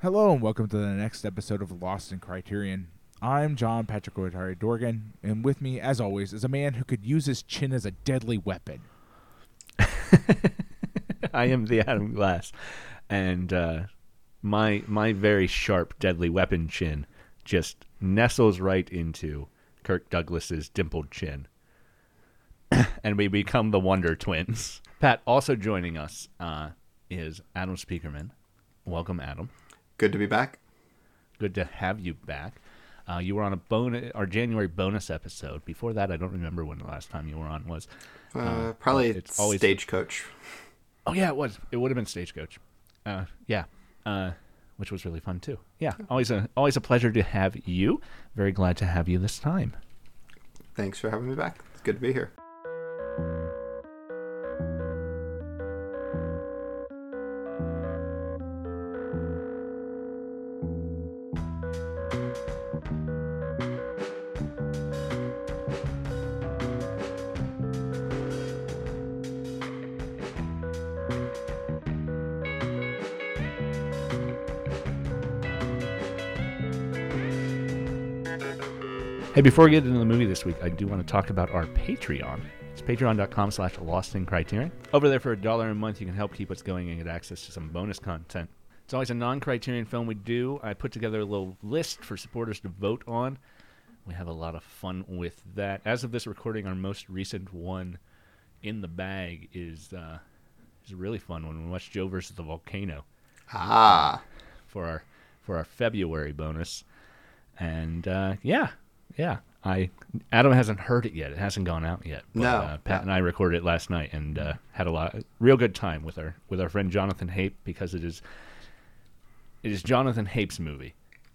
Hello and welcome to the next episode of Lost in Criterion. I'm John Patrick Otari Dorgan, and with me, as always, is a man who could use his chin as a deadly weapon. I am the Adam Glass, and uh, my my very sharp, deadly weapon chin just nestles right into Kirk Douglas's dimpled chin, and we become the Wonder Twins. Pat also joining us uh, is Adam Speakerman. Welcome, Adam. Good to be back. Good to have you back. Uh, you were on a bonus, our January bonus episode. Before that, I don't remember when the last time you were on was. Uh, Uh, probably it's always- stagecoach. Oh yeah, it was. It would have been Stagecoach. Uh, yeah, uh, which was really fun too. Yeah, always a always a pleasure to have you. Very glad to have you this time. Thanks for having me back. It's good to be here. Hey, before we get into the movie this week, I do want to talk about our Patreon. It's patreon.com slash lost in criterion. Over there for a dollar a month, you can help keep us going and get access to some bonus content. It's always a non criterion film we do. I put together a little list for supporters to vote on. We have a lot of fun with that. As of this recording, our most recent one in the bag is uh, is a really fun one. We watched Joe versus the Volcano Ah, for our for our February bonus, and uh, yeah, yeah. I Adam hasn't heard it yet. It hasn't gone out yet. But, No, uh, Pat no. and I recorded it last night and uh, had a lot, real good time with our with our friend Jonathan Hape because it is it is Jonathan Hape's movie.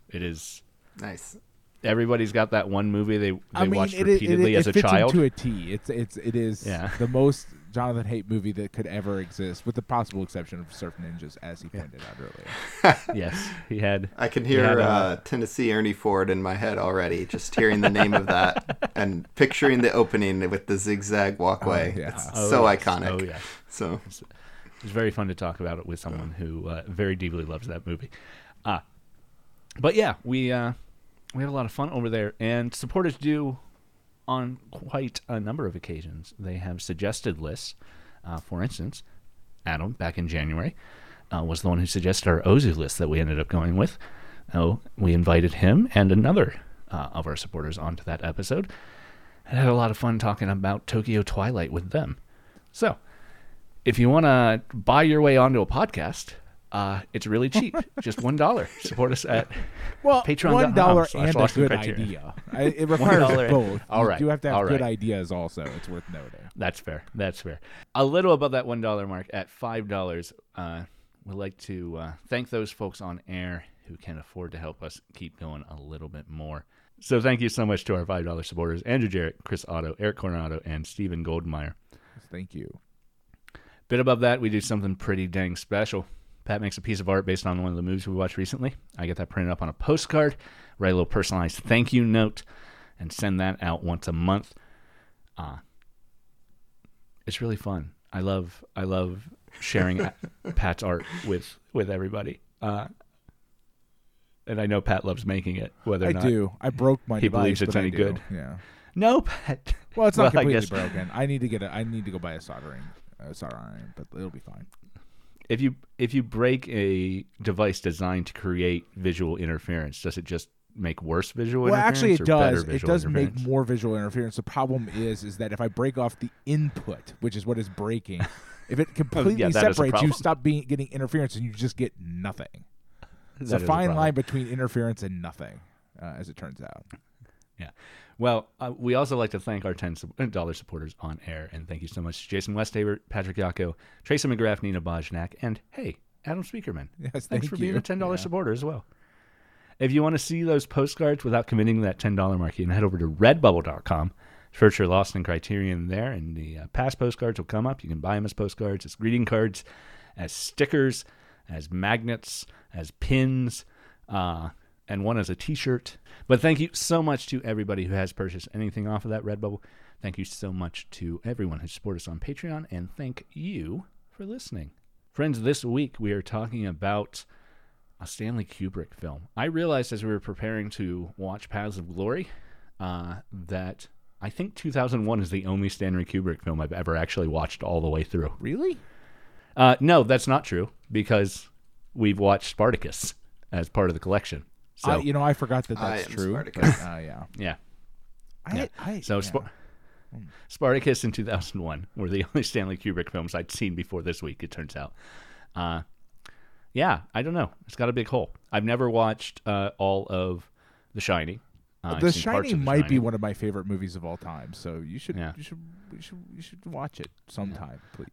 It is nice. everybody's got that one movie they they I mean, watched it, it, repeatedly it, as a fits child. To a T. It's it's it is Yeah. the most Jonathan Haidt movie that could ever exist, with the possible exception of Surf Ninjas, as he pointed out earlier. yes, he had. I can he hear had, uh, Tennessee Ernie Ford in my head already, just hearing the name of that and picturing the opening with the zigzag walkway. Oh, yeah. It's oh, so yes. iconic. Oh yeah. So It's very fun to talk about it with someone who uh, very deeply loves that movie. Uh, but yeah, we uh, we had a lot of fun over there, and supporters do on quite a number of occasions. They have suggested lists. Uh, for instance, Adam back in January uh, was the one who suggested our Ozu list that we ended up going with. Oh, we invited him and another uh, of our supporters onto that episode, and had a lot of fun talking about Tokyo Twilight with them. So, if you want to buy your way onto a podcast, uh, it's really cheap, just one dollar. Support us at Well, Patreon.com one dollar and a good Criterion. idea. I, it requires $1 both. All You right, do have to have all good right. ideas, also. It's worth noting. That's fair. That's fair. A little above that one dollar mark at five dollars. Uh, we'd like to uh, thank those folks on air who can afford to help us keep going a little bit more. So thank you so much to our five dollar supporters: Andrew Jarrett, Chris Otto, Eric Coronado, and Stephen Goldmeyer. Thank you. Bit above that, we do something pretty dang special. Pat makes a piece of art based on one of the movies we watched recently. I get that printed up on a postcard, write a little personalized thank you note, and send that out once a month. Uh, it's really fun. I love I love sharing Pat's art with with everybody. Uh, and I know Pat loves making it. Whether or I do. I broke my he device, believes it's any good. Yeah. no, Pat. Well, it's not Well, completely broken. I need to get it. I need to go buy a soldering uh, soldering iron, but it'll be fine. If you if you break a device designed to create visual interference, does it just make worse visual interference? Well, interference? actually, it or does. It visual does make more visual interference. The problem is, is that if I break off the input, which is what is breaking, if it completely that is a separates, you stop being getting interference, and you just get nothing. It's That a fine problem. line between interference and nothing, uh, as it turns out. Yeah. Well, uh, we also like to thank our ten dollar supporters on air, and thank you so much, to Jason Westhaver, Patrick Yako, Tracy McGrath, Nina Bojnak, and hey, Adam Speakerman. Yes, Thanks thank for you. being a ten dollar Yeah. supporter as well. If you want to see those postcards without committing that ten dollar mark, you can head over to Redbubble.com. Search your Lost and Criterion there, and the uh, past postcards will come up. You can buy them as postcards, as greeting cards, as stickers, as magnets, as pins, uh, and one as a T-shirt. But thank you so much to everybody who has purchased anything off of that Redbubble. Thank you so much to everyone who supports us on Patreon, and thank you for listening, friends. This week we are talking about a Stanley Kubrick film. I realized as we were preparing to watch Paths of Glory uh, that I think 2001 is the only Stanley Kubrick film I've ever actually watched all the way through. Really? Uh, no, that's not true because we've watched Spartacus as part of the collection. So I, you know, I forgot that I that's am true. Spartacus. but, uh, yeah. yeah, I, Yeah. I, so yeah. Spar- Spartacus and 2001 were the only Stanley Kubrick films I'd seen before this week. It turns out. Uh, yeah, I don't know. It's got a big hole. I've never watched uh, all of The Shining. Uh, The seen parts Shining The might be one of my favorite movies of all time. So you should, Yeah. you should, you should, you should watch it sometime, please.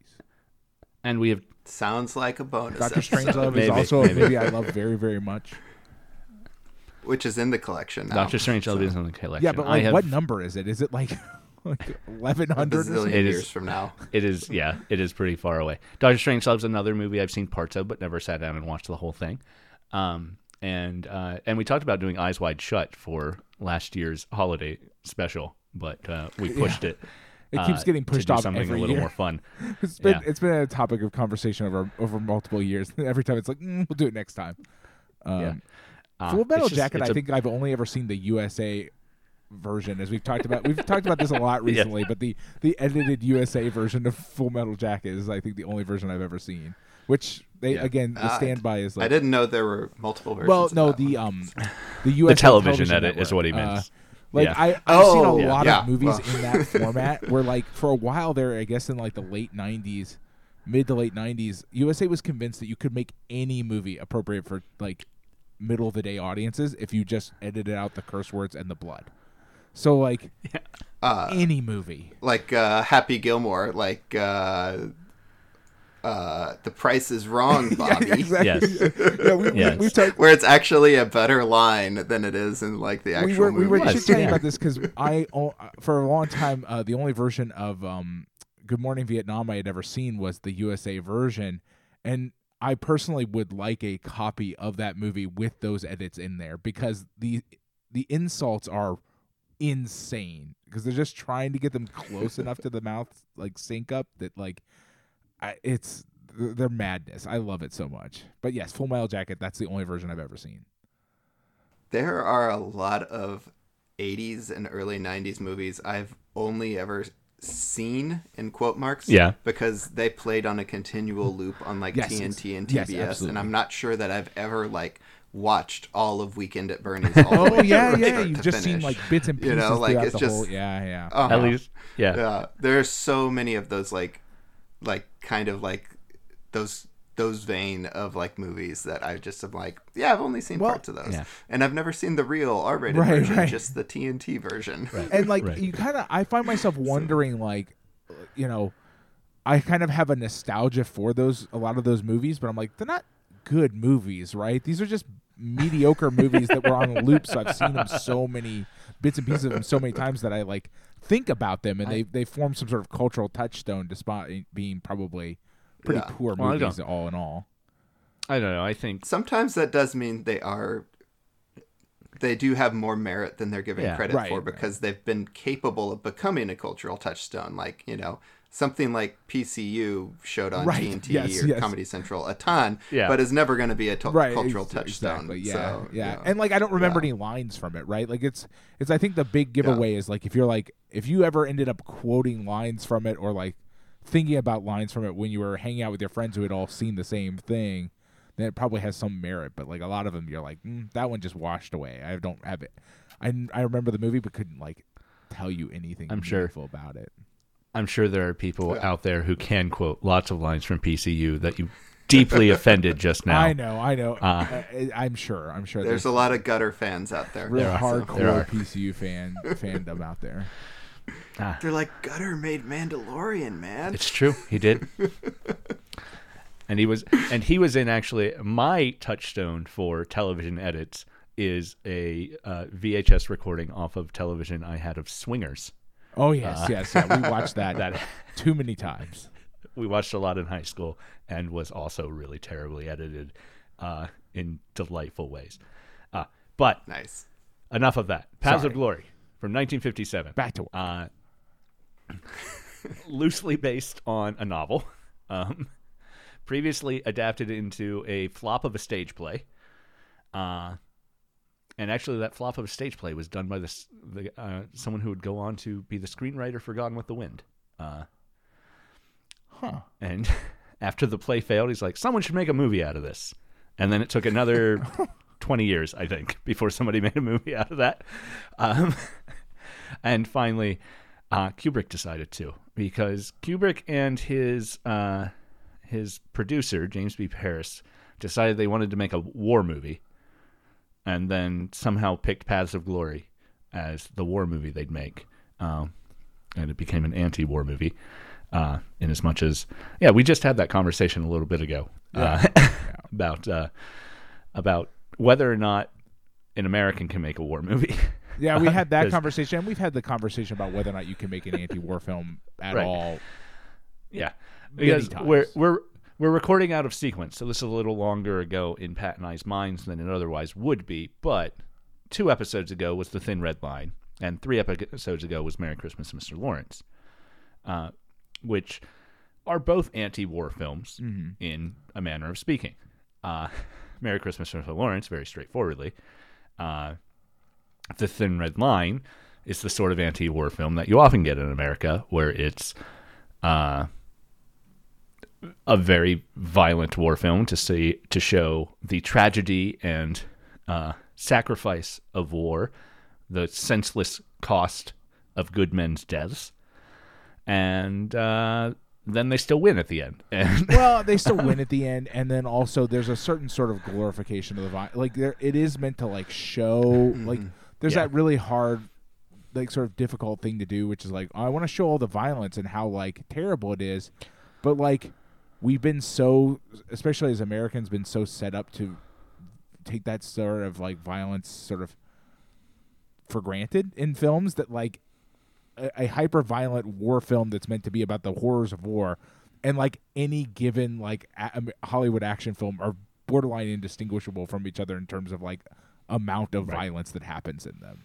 and we have Sounds like a bonus. Doctor episode, Strangelove is Maybe, also a movie I love very, very much. Which is in the collection now. Doctor Strange so is in the collection. Yeah, but I like, have, what number is it? Is it like like eleven a hundred? bazillion It is- years from now. It is, yeah, it is pretty far away. Doctor Strangelove's another movie I've seen parts of, but never sat down and watched the whole thing. Um, and uh, and we talked about doing Eyes Wide Shut for last year's holiday special, but uh, we pushed it. It uh, keeps getting to pushed do off something every a little year. more fun. It's been Yeah. it's been a topic of conversation over over multiple years. Every time it's like mm, we'll do it next time. Um, Yeah. Uh, Full Metal just- Jacket. it's I a- think I've only ever seen the USA version, as we've talked about. We've talked about this a lot Yeah. recently, but the the edited USA version of Full Metal Jacket is, I think, the only version I've ever seen. Which they Yeah. again the Uh, standby is like I didn't know there were multiple versions. well, of no, that the one. um, the USA television television edit is what he Uh, like Yeah. I, I've Oh, seen a yeah. lot Yeah. of movies Well. in that format where, like, for a while there, I guess in like the late '90s, mid to late '90s, USA was convinced that you could make any movie appropriate for like middle of the day audiences if you just edited out the curse words and the blood. So like uh, any movie. like uh, Happy Gilmore, like uh, uh, The Price is Wrong, Bobby. exactly. Yes. yeah, we, Yes. we, we've talked Where it's actually a better line than it is in like the actual we were we were movie. Yes, yeah. about this because I for a long time uh, the only version of um, Good Morning Vietnam I had ever seen was the USA version, and I personally would like a copy of that movie with those edits in there because the the insults are insane because they're just trying to get them close enough to the mouth like sync up that like I, it's they're madness. I love it so much. But yes, Full Metal Jacket. That's the only version I've ever seen. There are a lot of 80s and early 90s movies I've only ever seen in quote marks Yeah. because they played on a continual loop on like Yes, TNT and TBS absolutely. and I'm not sure that I've ever like watched all of Weekend at Bernie's all Oh yeah, yeah. You've to just seen like bits and You pieces know, like, it's the just- whole. Yeah, yeah. Uh-huh. At least, yeah. yeah there's so many of those like like kind of like those those vein of like movies that I just am like yeah I've only seen Well- parts of those Yeah. and I've never seen the real R-rated Right, version right. just the TNT version and like Right. you kind of, I find myself wondering, like, you know, I kind of have a nostalgia for those a lot of those movies, but I'm like, they're not good movies, right? These are just mediocre movies that were on a loop. So I've seen them so many bits and pieces of them so many times that I like think about them, and they they form some sort of cultural touchstone, despite being probably pretty Yeah. poor Well, movies all in all. I don't know. I think sometimes that does mean they are they do have more merit than they're giving Yeah. credit Right, for right. because they've been capable of becoming a cultural touchstone like you know something like PCU showed on Right, TNT yes, or yes. Comedy Central a ton Yeah. but is never going to be a to- right cultural ex- touchstone exactly, yeah So, yeah you know. and like i don't remember Yeah. any lines from it right like it's it's i think the big giveaway is like if you're like if you ever ended up quoting lines from it or like thinking about lines from it when you were hanging out with your friends who had all seen the same thing then it probably has some merit but like a lot of them you're like mm, that one just washed away i don't have it i, I remember the movie but couldn't like tell you anything I'm sure. about it I'm sure there are people Yeah. out there who can quote lots of lines from PCU that you deeply offended just now. i know i know Uh, I, i'm sure i'm sure there's a lot of gutter fans out there real There are. hardcore There are. pcu fan fandom out there Ah, they're like gutter made Mandalorian man it's true. He did. and he was and he was in actually my touchstone for television edits is a uh, VHS recording off of television I had of Swingers. Oh yes, yes, yeah. We watched that, That- too many times. We watched a lot in high school and was also really terribly edited uh, in delightful ways. Uh, but nice enough of that. Paths Sorry. of Glory from 1957. Back to work. uh, loosely based on a novel, um, previously adapted into a flop of a stage play, Uh, and actually, that flop of a stage play was done by this the, uh, someone who would go on to be the screenwriter for Gone with the Wind. Uh, Huh. and after the play failed, he's like, someone should make a movie out of this. And then it took another 20 years, I think, before somebody made a movie out of that. Um, and finally, uh, Kubrick decided to because Kubrick and his uh, his producer James B. Harris decided they wanted to make a war movie, and then somehow picked Paths of Glory as the war movie they'd make, um, and it became an anti-war movie. Uh, in as much as, yeah, we just had that conversation a little bit ago uh, about uh, about whether or not an American can make a war movie. Yeah, we had that conversation. and We've had the conversation about whether or not you can make an anti-war film at Right. all. Yeah, because we're we're we're recording out of sequence, so this is a little longer ago in Pat and I's minds than it otherwise would be. But two episodes ago was the Thin Red Line, and three episodes ago was Merry Christmas, Mr. Lawrence, uh, which are both anti-war films in a manner of speaking. Uh, Merry Christmas, Mr. Lawrence, very straightforwardly. Uh, the Thin Red Line is the sort of anti-war film that you often get in America, where it's uh, a very violent war film to see to show the tragedy and uh, sacrifice of war, the senseless cost of good men's deaths, and uh, then they still win at the end. And well, they still win at the end, and then also there's a certain sort of glorification of the violence. Like there, it is meant to like show like there's Yeah. that really hard, like sort of difficult thing to do, which is like I want to show all the violence and how like terrible it is, but like we've been so, especially as Americans, been so set up to take that sort of like violence sort of for granted in films that like a, a hyper violent war film that's meant to be about the horrors of war and like any given like a- Hollywood action film are borderline indistinguishable from each other in terms of like amount of violence that happens in them.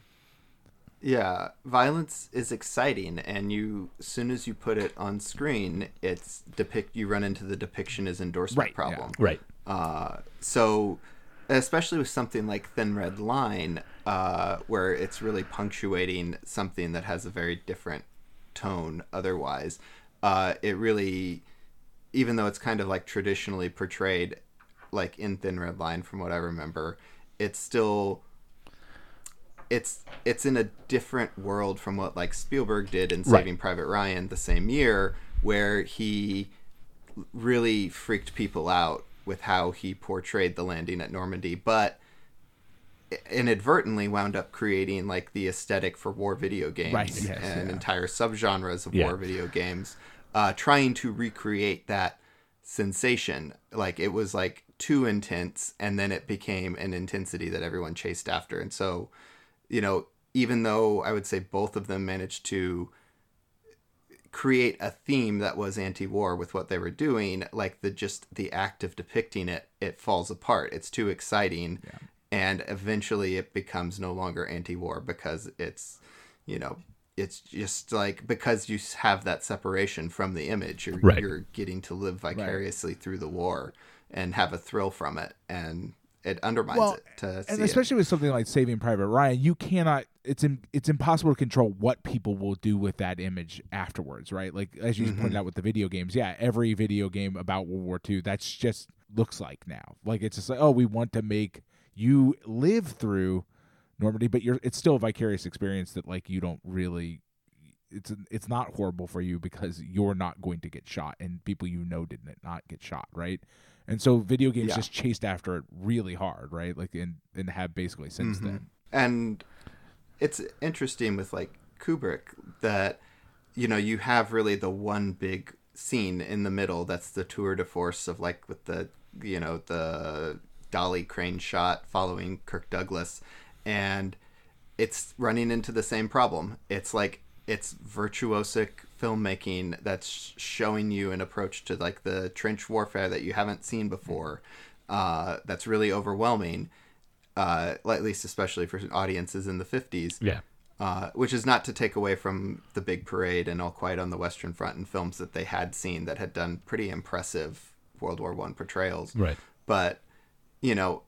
Yeah, violence is exciting, and you as soon as you put it on screen, it's depict. You run into the depiction is endorsement Right, problem. right, Uh, so, especially with something like Thin Red Line, uh, where it's really punctuating something that has a very different tone otherwise, uh, it really, even though it's kind of like traditionally portrayed, like in Thin Red Line, from what I remember, it's still. It's it's in a different world from what like Spielberg did in Right. Saving Private Ryan the same year, where he really freaked people out with how he portrayed the landing at Normandy, but inadvertently wound up creating like the aesthetic for war video games Right, yes, and yeah. entire subgenres of Yeah. war video games, uh, trying to recreate that sensation. Like it was like too intense, and then it became an intensity that everyone chased after. And so, you know, even though I would say both of them managed to create a theme that was anti-war with what they were doing like the just the act of depicting it it falls apart. It's too exciting. And eventually it becomes no longer anti-war because it's you know it's just like because you have that separation from the image you're, Right. you're getting to live vicariously through the war and have a thrill from it and it undermines Well, it to see and it. especially with something like Saving Private Ryan, you cannot. It's im- it's impossible to control what people will do with that image afterwards, right? Like as you pointed mm-hmm. out with the video games, yeah, every video game about World War II, that's just looks like now. Like it's just like, oh, we want to make you live through Normandy, but you're it's still a vicarious experience that like you don't really. It's it's not horrible for you because you're not going to get shot, and people you know did not get shot, right? And so video games Yeah. just chased after it really hard, right? Like and and have basically since mm-hmm. then. and it's interesting with like Kubrick that you know you have really the one big scene in the middle that's the tour de force of like with the you know the dolly crane shot following Kirk Douglas and it's running into the same problem it's like it's virtuosic filmmaking that's showing you an approach to like the trench warfare that you haven't seen before uh, that's really overwhelming uh, at least especially for audiences in the 50s yeah, uh, which is not to take away from the big parade and all quiet on the western front and films that they had seen that had done pretty impressive world war one portrayals. Right, but you know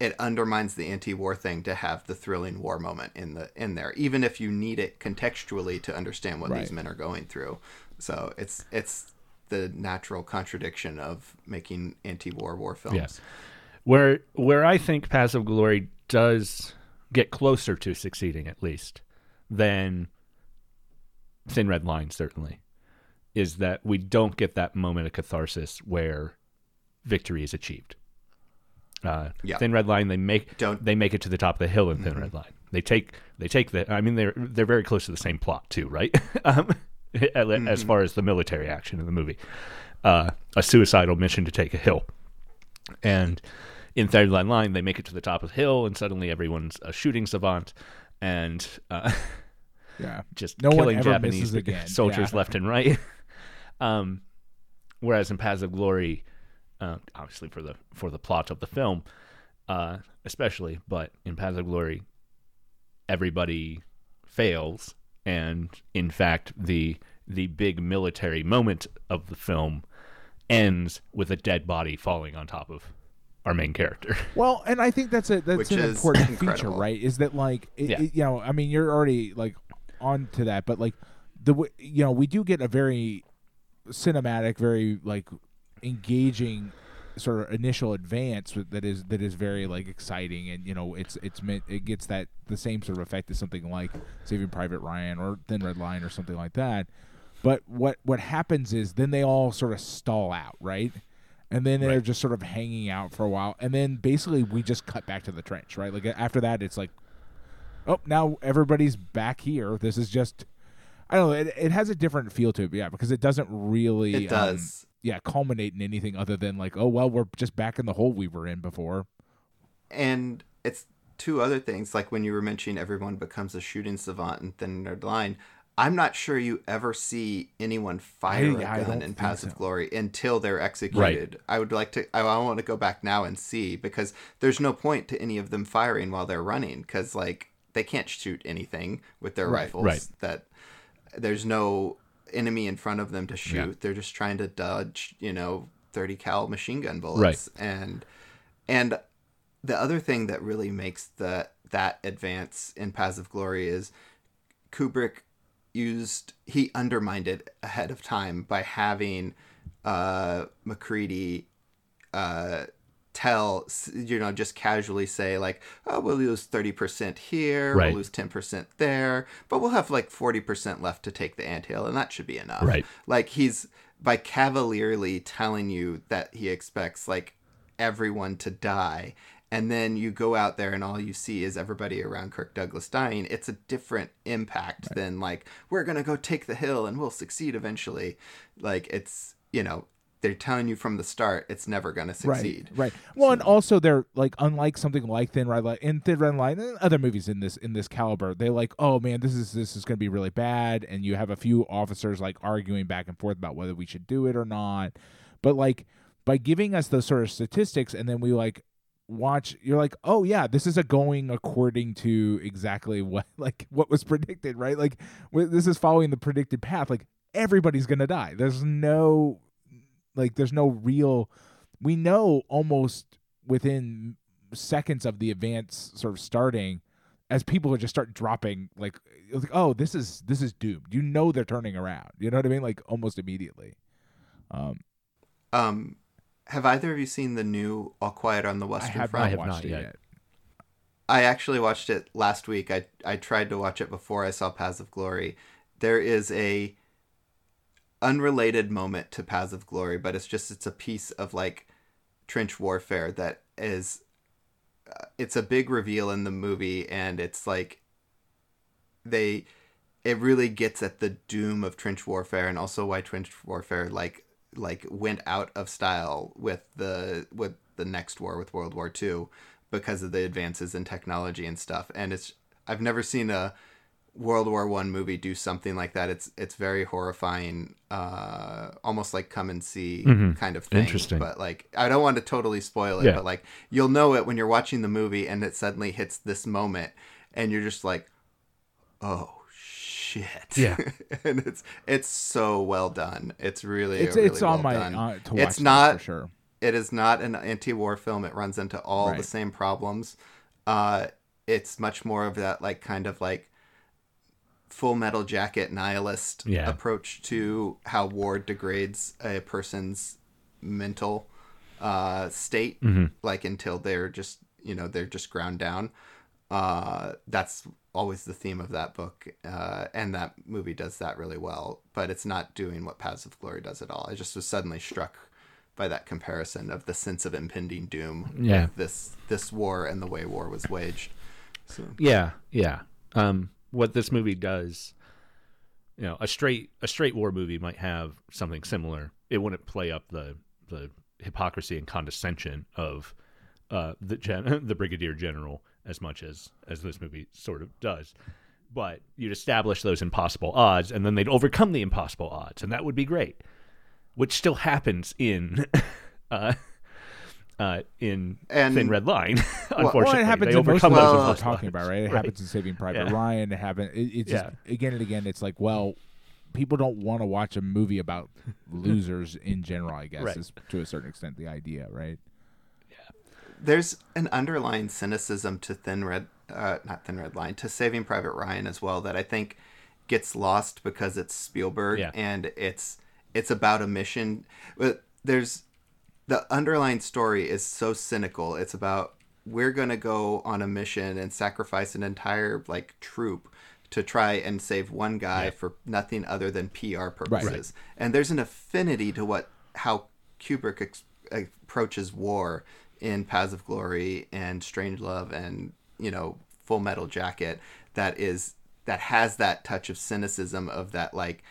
it undermines the anti-war thing to have the thrilling war moment in the in there, even if you need it contextually to understand what Right. these men are going through. So it's it's the natural contradiction of making anti-war war films. Yes. Where where I think Paths of Glory does get closer to succeeding at least than Thin Red Line certainly is that we don't get that moment of catharsis where victory is achieved. Uh, Yeah. Thin Red Line they make Don't- they make it to the top of the hill in Thin Red Line. They take they take the I mean they're they're very close to the same plot too, right? um, as far as the military action in the movie. Uh, a suicidal mission to take a hill. And in Third Line Line, they make it to the top of the hill, and suddenly everyone's a shooting savant, and uh, Yeah. just No one killing ever Japanese misses again. soldiers Yeah. left and right. um, whereas in Paths of Glory, uh, obviously for the for the plot of the film, uh, especially, but in Paths of Glory, everybody fails, and in fact, the the big military moment of the film ends with a dead body falling on top of our main character. Well, and I think that's a that's Which an is important feature, right? Is that like it, Yeah. it- you know, I mean, you're already like on to that, but like the w- you know, we do get a very cinematic, very like engaging sort of initial advance that is that is very like exciting and you know it's it's meant it gets that the same sort of effect as something like Saving Private Ryan or Thin Red Line or something like that. But what what happens is then they all sort of stall out, right? And then they're Right. just sort of hanging out for a while, and then basically we just cut back to the trench, right? Like after that, it's like, oh, now everybody's back here. This is just, I don't know. It, it has a different feel to it, yeah, because it doesn't really, It um, does. Yeah, culminate in anything other than like, oh well, we're just back in the hole we were in before. and it's two other things like when you were mentioning everyone becomes a shooting savant in Thin Red Line. I'm not sure you ever see anyone fire I- a gun in Paths of so. Glory until they're executed. I would like to. I, I want to go back now and see because there's no point to any of them firing while they're running because like they can't shoot anything with their Right, rifles. right. That there's no enemy in front of them to shoot. Yeah. They're just trying to dodge, you know, 30 cal machine gun bullets. Right. And and the other thing that really makes the that advance in Paths of Glory is Kubrick used he undermined it ahead of time by having uh Macready uh tell you know just casually say like oh we'll lose 30% here Right. we'll lose 10% there but we'll have like 40% left to take the anthill and that should be enough Right. like he's by cavalierly telling you that he expects like everyone to die and then you go out there and all you see is everybody around Kirk Douglas dying it's a different impact than like we're going to go take the hill and we'll succeed eventually like it's you know they're telling you from the start it's never going to succeed Right, right. Well, and also they're like unlike something like Thin Red Line in Thin Red Line and other movies in this in this caliber, they like, oh man, this is this is going to be really bad, and you have a few officers like arguing back and forth about whether we should do it or not. But like by giving us those sort of statistics, and then we like watch, you're like, oh yeah, this is a going according to exactly what like what was predicted, right? Like wh- this is following the predicted path. Like everybody's gonna die. There's no like there's no real we know almost within seconds of the advance sort of starting as people just start dropping like, like oh this is this is doomed you know they're turning around you know what i mean like almost immediately um um have either of you seen the new All Quiet on the i Western have Front not have watched not it yet. yet, I actually watched it last week. I I tried to watch it before I saw Paths of Glory. There is a unrelated moment to Paths of Glory, but it's just it's a piece of like trench warfare that is uh, it's a big reveal in the movie and it's like they it really gets at the doom of trench warfare and also why trench warfare like like went out of style with the with the next war with World War II because of the advances in technology and stuff. And it's I've never seen a World War One movie do something like that. It's it's very horrifying, uh, almost like come and see Mhm. kind of thing. Interesting. But like, I don't want to totally spoil it, Yeah. but like, you'll know it when you're watching the movie and it suddenly hits this moment, and you're just like, oh shit. Yeah. and it's it's so well done. It's really it's really it's on my done. uh, to watch It's not sure it is not an anti-war film. It runs into all the same problems. Uh, it's much more of that like kind of like full metal jacket nihilist Yeah. approach to how war degrades a person's mental uh, state, like until they're just you know they're just ground down. Uh, that's always the theme of that book, uh, and that movie does that really well. But it's not doing what Paths of Glory does at all. I just was suddenly struck by that comparison of the sense of impending doom. Yeah. with this this war and the way war was waged. So Yeah, yeah. Um, what this movie does, you know, a straight a straight war movie might have something similar. It wouldn't play up the the hypocrisy and condescension of uh, the gen- the brigadier general as much as as this movie sort of does. But you'd establish those impossible odds, and then they'd overcome the impossible odds, and that would be great. Which still happens in. Uh, uh, in And- Thin Red Line, well, unfortunately, Well, it happens they in most overcome of those movies we're talking about, right? It Right. happens in Saving Private Yeah. Ryan. It happens. It, it's just again and again. It's like, well, people don't want to watch a movie about losers in general. I guess Right. is to a certain extent the idea, right? Yeah. There's an underlying cynicism to Thin Red, uh, not Thin Red Line, to Saving Private Ryan as well that I think gets lost because it's Spielberg Yeah. and it's it's about a mission. But there's the underlying story is so cynical. It's about we're gonna go on a mission and sacrifice an entire like troop to try and save one guy for nothing other than PR purposes. And there's an affinity to what how Kubrick ex- approaches war in Paths of Glory and Strangelove and you know Full Metal Jacket that is that has that touch of cynicism of that like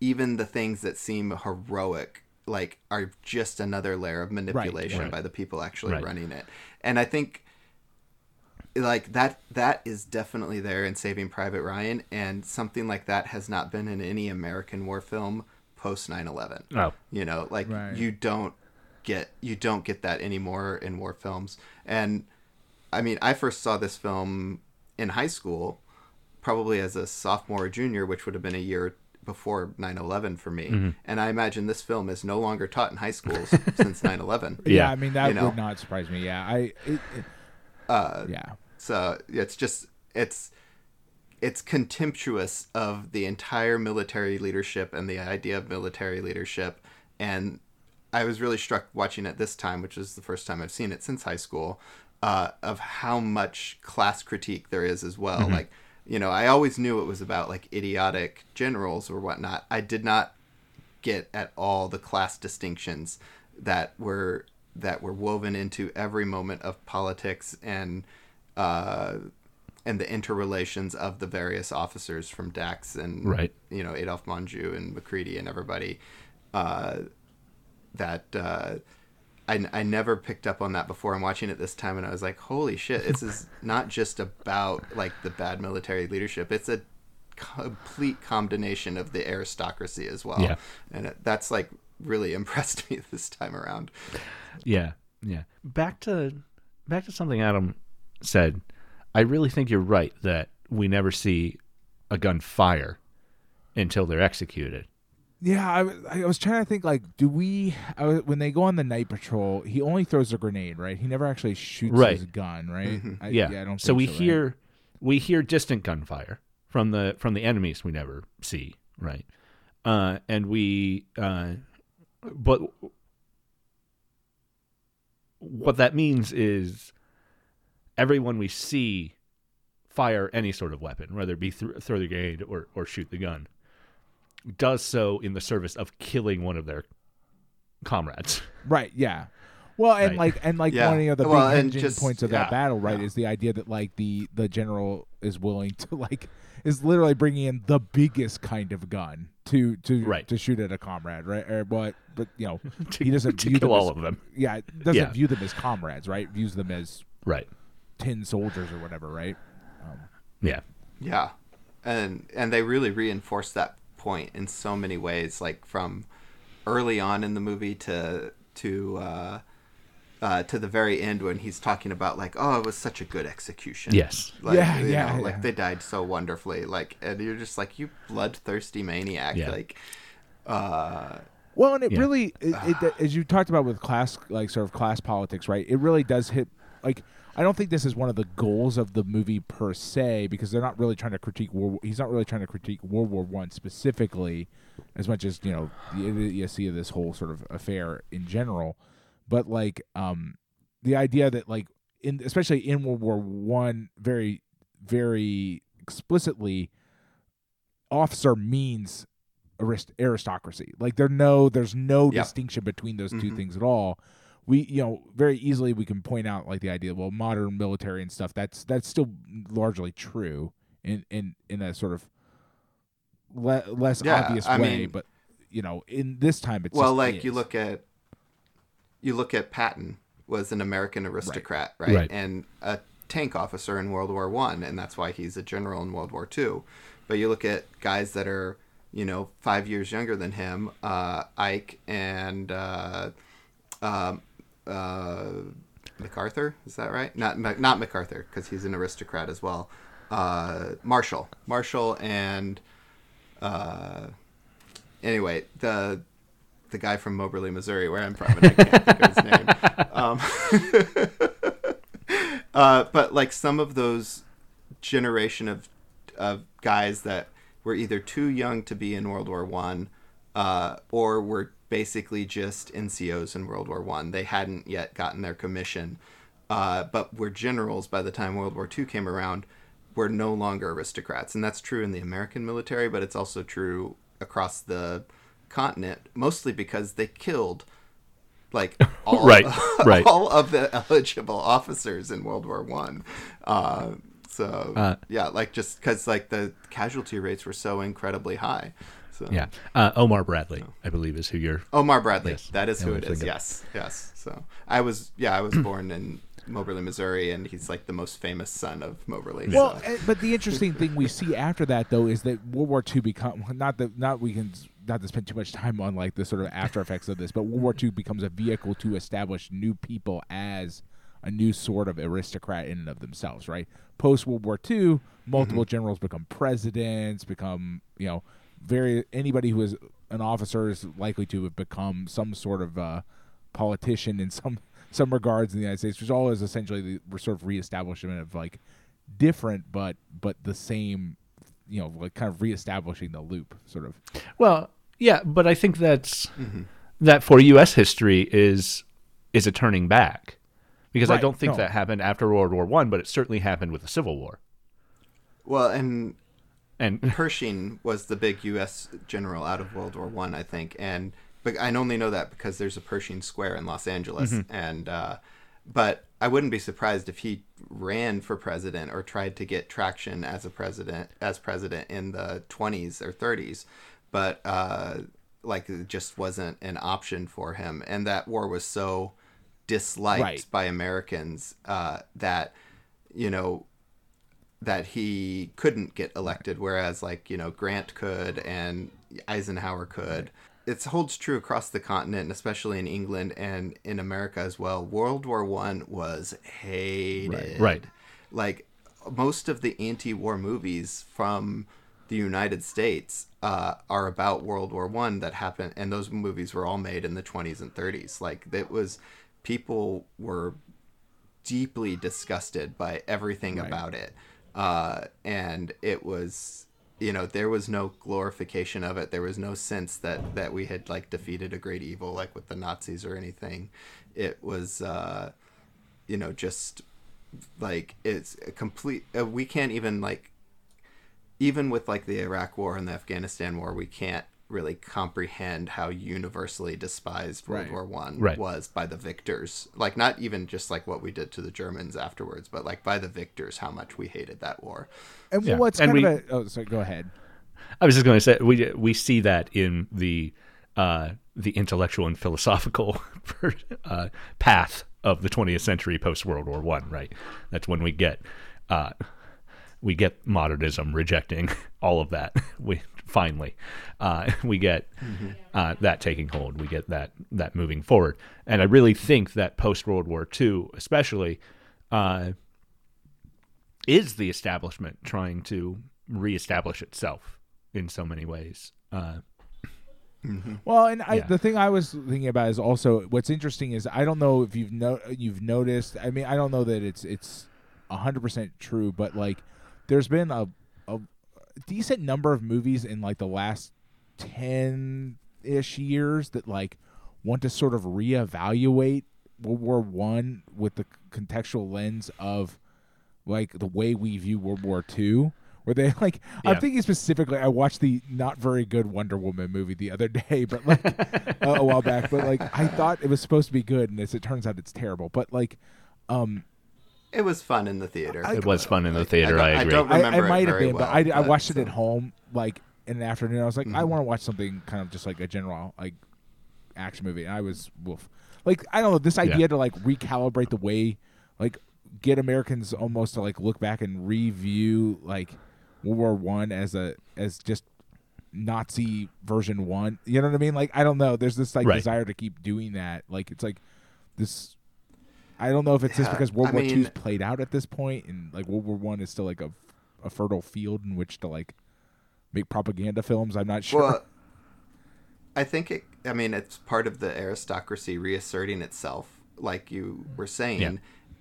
even the things that seem heroic like are just another layer of manipulation right. by the people actually Right. running it. And I think like that that is definitely there in Saving Private Ryan and something like that has not been in any American war film post 9/11. Oh, You know, like you don't get you don't get that anymore in war films. And I mean, I first saw this film in high school, probably as a sophomore or junior, which would have been a year before 9/11 for me. Mm-hmm. And I imagine this film is no longer taught in high schools since 9/11. Yeah. I mean that You know. would not surprise me. Yeah, I. It, it, Uh, yeah. So it's just it's it's contemptuous of the entire military leadership and the idea of military leadership. And I was really struck watching it this time, which is the first time I've seen it since high school, uh, of how much class critique there is as well. Like, you know, I always knew it was about like idiotic generals or whatnot. I did not get at all the class distinctions that were that were woven into every moment of politics and uh, and the interrelations of the various officers from Dax and Right. you know Adolphe Menjou and Macready and everybody uh, that uh, I, I never picked up on that before. I'm watching it this time and I was like, holy shit! This is not just about like the bad military leadership. It's a complete combination of the aristocracy as well. Yeah. and it, that's like really impressed me this time around. Yeah, yeah. Back to back to something Adam said. I really think you're right that we never see a gun fire until they're executed. Yeah, I, was- I was trying to think like, do we I, was- when they go on the night patrol? He only throws a grenade, right? He never actually shoots Right. his gun, right? I, Yeah. I don't. so we right? hear we hear distant gunfire from the from the enemies we never see, right? Uh, and we uh, but what that means is everyone we see fire any sort of weapon, whether it be th- throw the grenade or, or shoot the gun, does so in the service of killing one of their comrades. Right. Yeah. Well, and Right. like and like Yeah. one of the Well, big just- points of yeah, that battle, right, yeah. is the idea that like the the general is willing to like is literally bringing in the biggest kind of gun to to Right. to shoot at a comrade, right? Or what? But you know, he doesn't to view kill them all as, of them. Yeah, doesn't Yeah. view them as comrades, right? Views them as Right. tin soldiers or whatever, right? Um, yeah. Yeah, and and they really reinforce that point in so many ways, like from early on in the movie to to uh, uh, to the very end when he's talking about like, oh, it was such a good execution. Yes. Like, Yeah, you yeah, know, yeah. Like they died so wonderfully. Like, and you're just like, you bloodthirsty maniac. Yeah. Like, uh, Well, and it Yeah. really, it, it, as you talked about with class, like sort of class politics, right? It really does hit. Like, I don't think this is one of the goals of the movie per se, because they're not really trying to critique. World, he's not really trying to critique World War One specifically, as much as you know the idiocy of this whole sort of affair in general. But like, um, the idea that like in especially in World War One, very, very explicitly, officer means arist- aristocracy. Like there no there's no Yep. distinction between those two Mhm. things at all. We you know very easily we can point out like the idea well modern military and stuff that's that's still largely true in in in a sort of le- less Yeah, obvious I way, mean- but you know in this time it's well, like you look at you look at Patton was an American aristocrat, right? Right. And a tank officer in World War One, and that's why he's a general in World War Two. But you look at guys that are you know five years younger than him, uh, Ike and uh, um, uh, MacArthur. Is that right? Not not MacArthur because he's an aristocrat as well. Uh, Marshall, Marshall, and uh, anyway, the the guy from Moberly, Missouri, where I'm from, and I can't think of his name. Um, uh, but like some of those generation of of guys that were either too young to be in World War One, uh, or were basically just NCOs in World War One. They hadn't yet gotten their commission, uh, but were generals by the time World War Two came around. Were no longer aristocrats, and that's true in the American military, but it's also true across the continent, mostly because they killed like all, Right, right. all of the eligible officers in World War One. Uh, so Uh, yeah, like just because like the casualty rates were so incredibly high. So Yeah. Uh, Omar Bradley, I believe, is who you're. Omar Bradley, Yes. that is Yeah, who it is. thinking. Yes, yes. So I was yeah, I was born in Moberly, Missouri, and he's like the most famous son of Moberly. Well, so. eh, but the interesting thing we see after that, though, is that World War II become not that not we can not to spend too much time on like the sort of after effects of this, but World War II becomes a vehicle to establish new people as a new sort of aristocrat in and of themselves, right? Post World War II, multiple generals become presidents, become you know very anybody who is an officer is likely to have become some sort of uh, politician in some some regards in the United States, which all is essentially the we're sort of reestablishment of like different but but the same you know like kind of reestablishing the loop sort of Well, yeah, but I think that's that for U.S. history is is a turning back because I don't think no. that happened after World War One, but it certainly happened with the Civil War. well, and And Pershing was the big U.S. general out of World War One, I, think, and but I only know that because there's a Pershing Square in Los Angeles, and uh, but I wouldn't be surprised if he ran for president or tried to get traction as a president as president in the 20s or 30s, but uh, like it just wasn't an option for him, and that war was so disliked Right. by Americans uh, that you know that he couldn't get elected, whereas like you know Grant could and Eisenhower could. It holds true across the continent, and especially in England and in America as well. World War One was hated. Right. Like most of the anti-war movies from the United States uh, are about World War One that happened, and those movies were all made in the 20s and 30s. Like it was, people were deeply disgusted by everything Right. about it. Uh, and it was, you know, there was no glorification of it. There was no sense that, that we had like defeated a great evil, like with the Nazis or anything. It was, uh, you know, just like it's a complete, uh, we can't even like, even with like the Iraq war and the Afghanistan war, we can't really comprehend how universally despised World Right. War One Right. was by the victors. Like not even just like what we did to the Germans afterwards, but like by the victors, how much we hated that war. and Yeah. what's And kind we- of a oh sorry go ahead I was just going to say we we see that in the uh, the intellectual and philosophical uh, path of the 20th century post World War One. Right, that's when we get uh, we get modernism rejecting all of that. We finally uh, we get uh, that taking hold. We get that that moving forward, and I really think that post World War II, especially. Uh, is the establishment trying to reestablish itself in so many ways. Uh, Well, and I, Yeah. the thing I was thinking about is also what's interesting is I don't know if you've no you've noticed. I mean, I don't know that it's it's hundred percent true, but like there's been a a decent number of movies in like the last ten ish years that like want to sort of reevaluate World War One with the contextual lens of like the way we view World War Two. Where they like, I'm thinking specifically. I watched the not very good Wonder Woman movie the other day, but like uh, a while back. But like, I thought it was supposed to be good, and as it turns out, it's terrible. But like, um, It was fun in the theater. It was fun in the theater. I I, don't- I don't- remember I it might have very been, well, but I, I but, watched it at home like in the afternoon. I was like, Mm-hmm. I want to watch something kind of just like a general like action movie. And I was woof. Like I don't know this idea Yeah. to like recalibrate the way like get Americans almost to like look back and review like World War One as a as just Nazi version one. You know what I mean? Like I don't know. There's this like Right. desire to keep doing that. Like it's like this. I don't know if it's just because World I War mean- Two's played out at this point, and like World War One is still like a, a fertile field in which to like make propaganda films. I'm not sure. Well, I think it. I mean, it's part of the aristocracy reasserting itself, like you were saying, Yeah.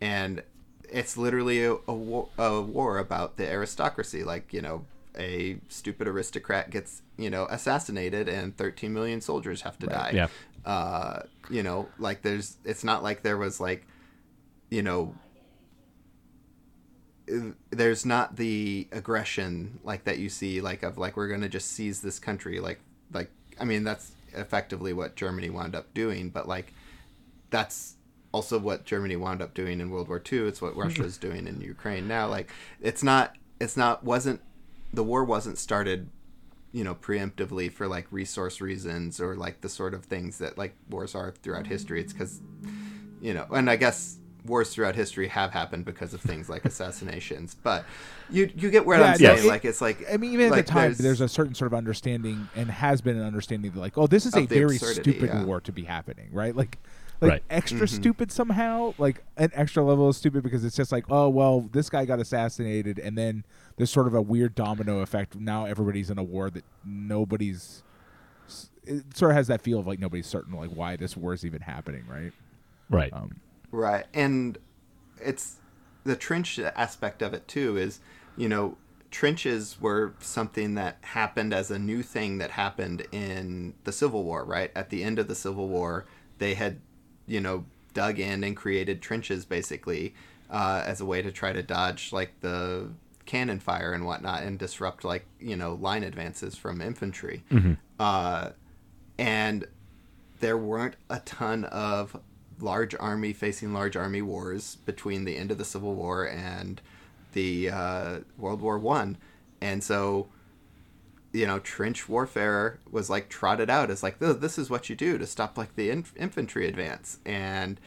and it's literally a, a, war, a war about the aristocracy. Like you know, a stupid aristocrat gets you know assassinated, and 13 million soldiers have to die. Yeah. Uh, you know, like there's. It's not like there was like, you know, there's not the aggression like that you see like of like we're going to just seize this country like like i mean that's effectively what germany wound up doing but like that's also what germany wound up doing in world war ii it's what mm-hmm. russia's doing in ukraine now. Like it's not it's not wasn't the war wasn't started you know preemptively for like resource reasons or like the sort of things that like wars are throughout history. It's because you know, and I guess wars throughout history have happened because of things like assassinations. But you you get where Yeah, I'm no, saying. it- like it's like I mean, even like at the time, there's, a certain sort of understanding, and has been an understanding that, like, oh, this is a very absurdity, stupid yeah. war to be happening, right? Like, like Right. extra Mm-hmm. stupid somehow, like an extra level of stupid because it's just like, oh, well, this guy got assassinated, and then there's sort of a weird domino effect. Now everybody's in a war that nobody's. It sort of has that feel of like nobody's certain like why this war is even happening, right? right. Um, right, and it's the trench aspect of it too. Is you know trenches were something that happened as a new thing that happened in the Civil War. Right at the end of the Civil War, they had you know dug in and created trenches basically uh, as a way to try to dodge like the cannon fire and whatnot and disrupt like you know line advances from infantry uh, and there weren't a ton of large army facing large army wars between the end of the civil war and the uh, world war one and so you know trench warfare was like trotted out as like "Th- this is what you do to stop like the inf- infantry advance and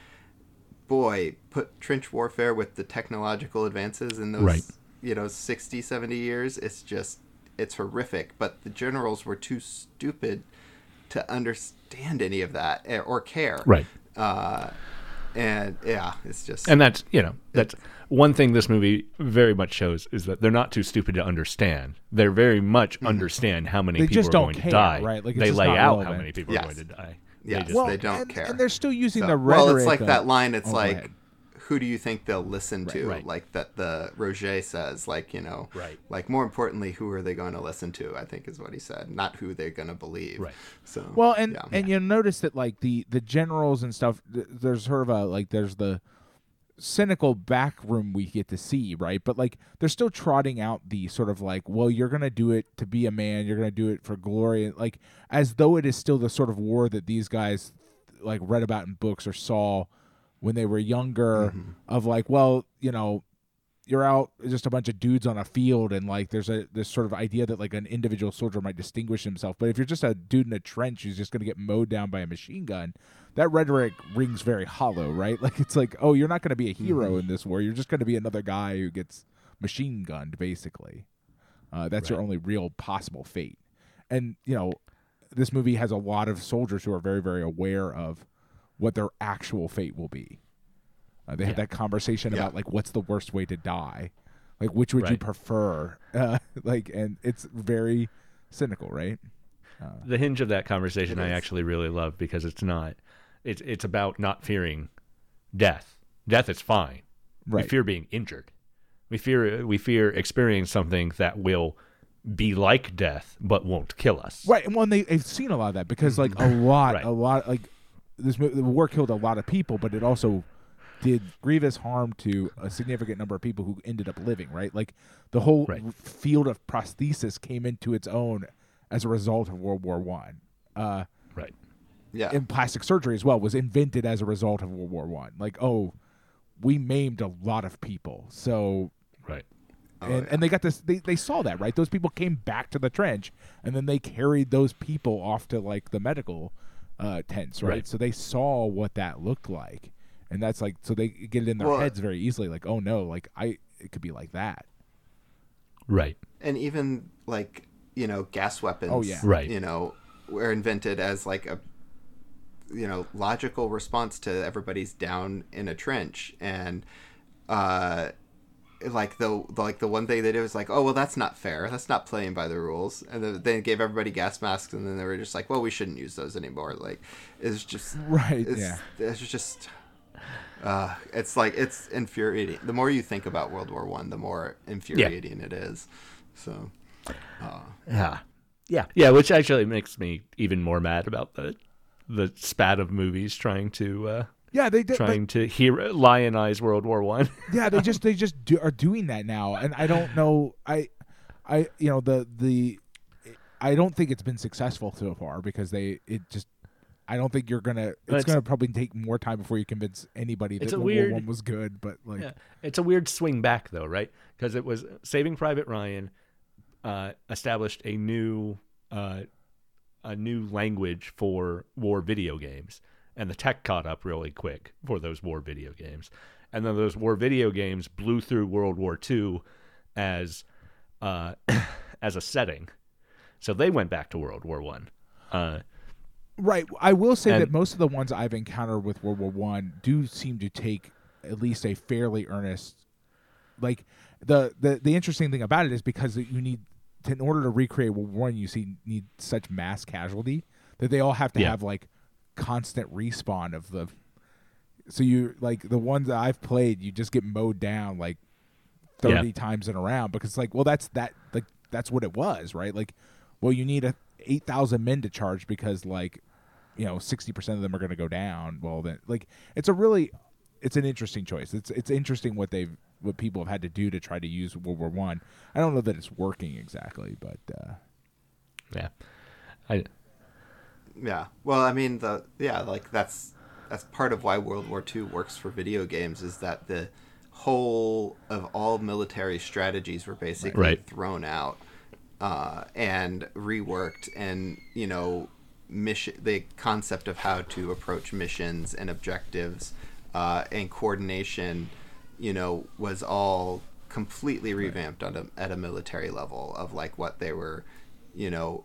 boy put trench warfare with the technological advances in those Right. you know 60 70 years it's just it's horrific but the generals were too stupid to understand any of that eh, or care Right. Uh and yeah it's just And that's you know that's one thing this movie very much shows is that they're not too stupid to understand. They're very much understand how many They people just are don't going care, to die. right? Like, they lay not out how many people Yes. are going to die. Yes. They just, well, they don't and, care. and they're still using So- the rhetoric. well it's like of- that line it's Oh, like ahead. Who do you think they'll listen to right. like that the roger says like you know Right. like more importantly who are they going to listen to i think is what he said not who they're going to believe Right. so Well, and yeah. and you'll notice that like the the generals and stuff. There's sort of a like there's the cynical back room we get to see, right? But like they're still trotting out the sort of like, well, you're gonna do it to be a man. You're gonna do it for glory, and like as though it is still the sort of war that these guys like read about in books or saw when they were younger. Mm-hmm. Of like, well, you know, you're out just a bunch of dudes on a field and like there's a this sort of idea that like an individual soldier might distinguish himself. But if you're just a dude in a trench who's just going to get mowed down by a machine gun that rhetoric rings very hollow right? Like it's like oh you're not going to be a hero in this war. You're just going to be another guy who gets machine gunned basically. Uh, that's your only real possible fate. And you know this movie has a lot of soldiers who are very very aware of what their actual fate will be uh, they had that conversation Yeah. about like what's the worst way to die, like which would you prefer? Uh, like, and it's very cynical, right? the hinge of that conversation I actually really love because it's not it's it's about not fearing death. Death is fine. We fear being injured. We fear we fear experiencing something that will be like death but won't kill us. Right, and well, and they, they've seen a lot of that because, like, a lot, Right. a lot, like this the war killed a lot of people, but it also did grievous harm to a significant number of people who ended up living. Right, like the whole Right. field of prosthesis came into its own as a result of World War One. Uh, Right. Yeah. and plastic surgery as well was invented as a result of World War One. Like, oh, we maimed a lot of people, so Right. Oh, and, yeah. and they got this they, they saw that right those people came back to the trench and then they carried those people off to like the medical uh, tents right? Right. so they saw what that looked like and that's like so they get it in their Well- heads very easily like oh no like i it could be like that Right. and even like you know gas weapons Oh, yeah. Right. you know were invented as like a you know logical response to everybody's down in a trench and uh like the like the one thing they did was like oh well that's not fair that's not playing by the rules and then they gave everybody gas masks and then they were just like well we shouldn't use those anymore like it's just right it's, yeah it's just uh, it's like it's infuriating. The more you think about World War One, the more infuriating it is. So, uh, Yeah. Yeah. Yeah, which actually makes me even more mad about the the spat of movies trying to uh yeah they did trying to hero lionize World War One. yeah they just they just do, are doing that now and i don't know i i you know the the i don't think it's been successful so far because they it just i don't think you're gonna it's, it's- gonna probably take more time before you convince anybody that World weird- War one was good but like Yeah. It's a weird swing back though, right? Because it was Saving Private Ryan uh, established a new uh, a new language for war video games, and the tech caught up really quick for those war video games, and then those war video games blew through World War II as uh, as a setting, so they went back to World War One. Uh, Right. I will say that most of the ones I've encountered with World War One do seem to take at least a fairly earnest. Like the the the interesting thing about it is because you need to, in order to recreate World War One, you see need such mass casualty that they all have to Yeah. have like constant respawn of the. So you like the ones that I've played, you just get mowed down like Yeah. thirty times in a round because like well that's that like that's what it was right like well you need a eight thousand men to charge because like you know sixty percent of them are going to go down well then like it's a really it's an interesting choice it's it's interesting what they've what people have had to do to try to use World War One I. don't know that it's working exactly but uh, yeah, I yeah. Well, I mean, the yeah, like that's that's part of why World War II works for video games is that the whole of all military strategies were basically Right. thrown out uh, and reworked, and you know, mission the concept of how to approach missions and objectives uh, and coordination, you know, was all completely revamped on a, at a military level of like what they were, you know,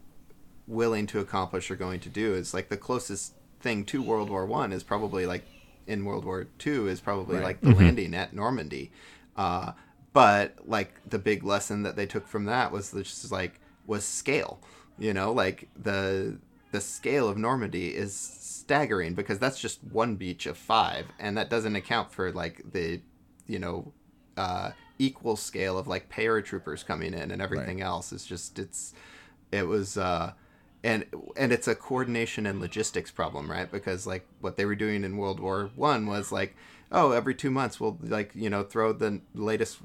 willing to accomplish or going to do is like the closest thing to World War One is probably like in World War Two is probably Right. like the landing at Normandy. Uh, but like the big lesson that they took from that was just like was scale. You know, like the the scale of Normandy is staggering because that's just one beach of five, and that doesn't account for like the you know uh, equal scale of like paratroopers coming in and everything else. It's just it's it was uh and and it's a coordination and logistics problem right? Because like what they were doing in world war one was like oh every two months we'll like you know throw the latest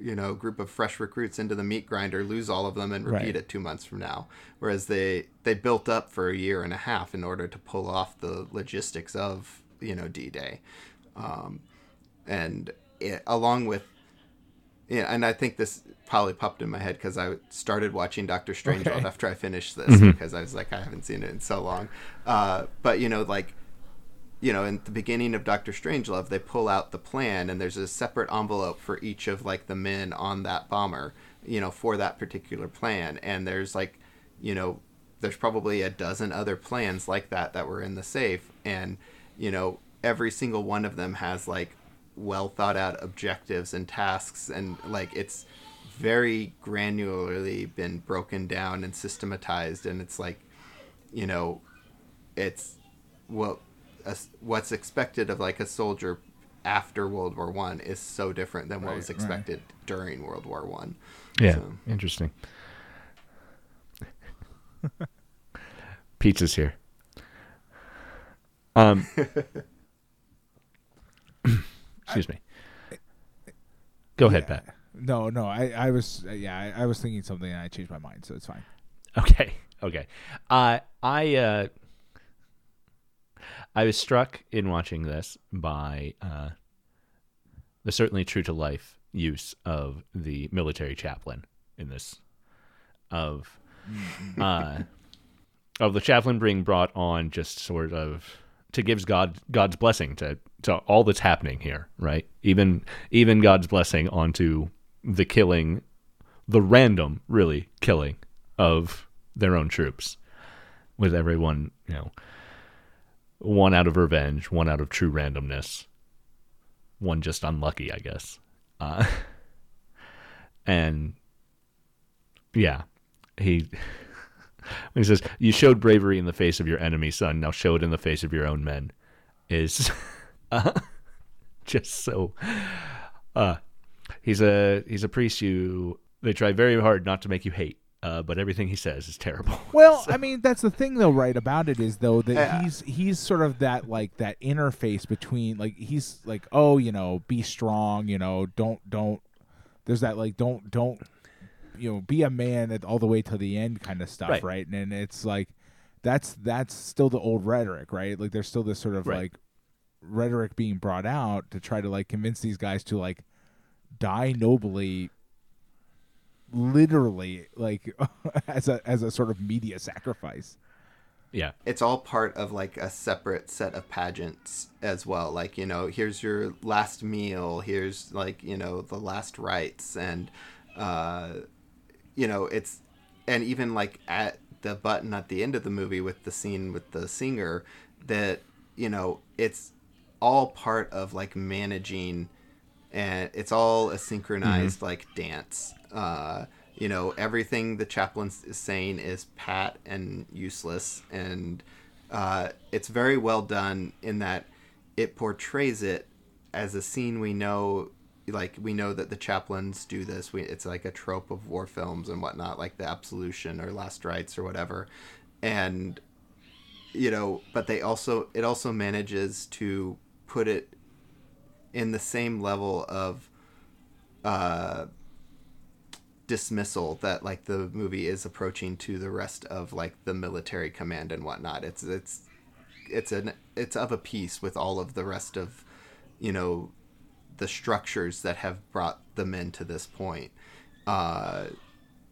you know group of fresh recruits into the meat grinder lose all of them and repeat Right. it two months from now. Whereas they they built up for a year and a half in order to pull off the logistics of you know d-day. Um, and it, along with yeah, and I think this probably popped in my head because I started watching Doctor Strangelove Okay. after I finished this because I was like, I haven't seen it in so long. Uh, but you know, like, you know, in the beginning of Doctor Strangelove, they pull out the plan, and there's a separate envelope for each of like the men on that bomber, you know, for that particular plan, and there's like, you know, there's probably a dozen other plans like that that were in the safe, and you know, every single one of them has like well thought out objectives and tasks and like it's very granularly been broken down and systematized and it's like you know it's what what's expected of like a soldier after World War One is so different than what Right, was right. expected during World War One. Yeah, So- interesting. Pizza's here. Um, excuse me. Go ahead, Yeah. Pat. No, no, I, I was, uh, yeah, I, I was thinking something and I changed my mind, so it's fine. Okay, okay. Uh, I uh, I was struck in watching this by uh, the certainly true to life use of the military chaplain in this, of uh, of the chaplain being brought on just sort of to gives God God's blessing to to all that's happening here, right? Even even God's blessing onto the killing, the random really killing of their own troops, with everyone you know, one out of revenge, one out of true randomness, one just unlucky, I guess, uh, and yeah, he he says, "You showed bravery in the face of your enemy, son. Now show it in the face of your own men," is uh, just so. Uh, he's a he's a priest you they try very hard not to make you hate, uh, but everything he says is terrible. Well, I mean, that's the thing though, right? About it is though that Yeah. he's he's sort of that like that interface between like he's like, oh, you know, be strong, you know, don't don't. There's that like don't don't, you know, be a man at all the way to the end kind of stuff, Right. right? And, it's like that's that's still the old rhetoric, right? Like there's still this sort of Right. like rhetoric being brought out to try to like convince these guys to like die nobly literally like as a as a sort of media sacrifice. Yeah, it's all part of like a separate set of pageants as well. Like you know here's your last meal here's like you know the last rites and uh you know it's and even like at the button at the end of the movie with the scene with the singer that you know it's all part of like managing and it's all a synchronized like dance. Uh you know everything the chaplain is saying is pat and useless and uh it's very well done in that it portrays it as a scene we know like we know that the chaplains do this. We, it's like a trope of war films and whatnot like the absolution or last rites or whatever. And you know but they also it also manages to put it in the same level of uh dismissal that like the movie is approaching to the rest of like the military command and whatnot. It's it's it's an it's of a piece with all of the rest of you know the structures that have brought the men to this point. Uh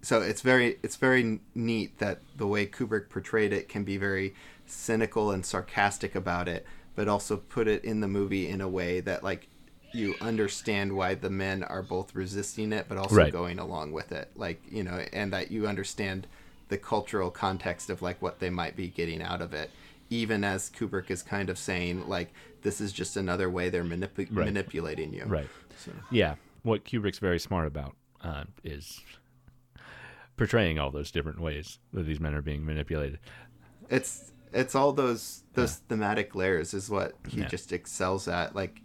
so it's very it's very neat that the way Kubrick portrayed it can be very cynical and sarcastic about it, but also put it in the movie in a way that like you understand why the men are both resisting it but also Right. going along with it. Like, you know, and that you understand the cultural context of like what they might be getting out of it. Even as Kubrick is kind of saying like this is just another way they're manip- Right. manipulating you. right. So, Yeah, what Kubrick's very smart about uh, is portraying all those different ways that these men are being manipulated. it's it's all those those thematic layers is what he Yeah. just excels at like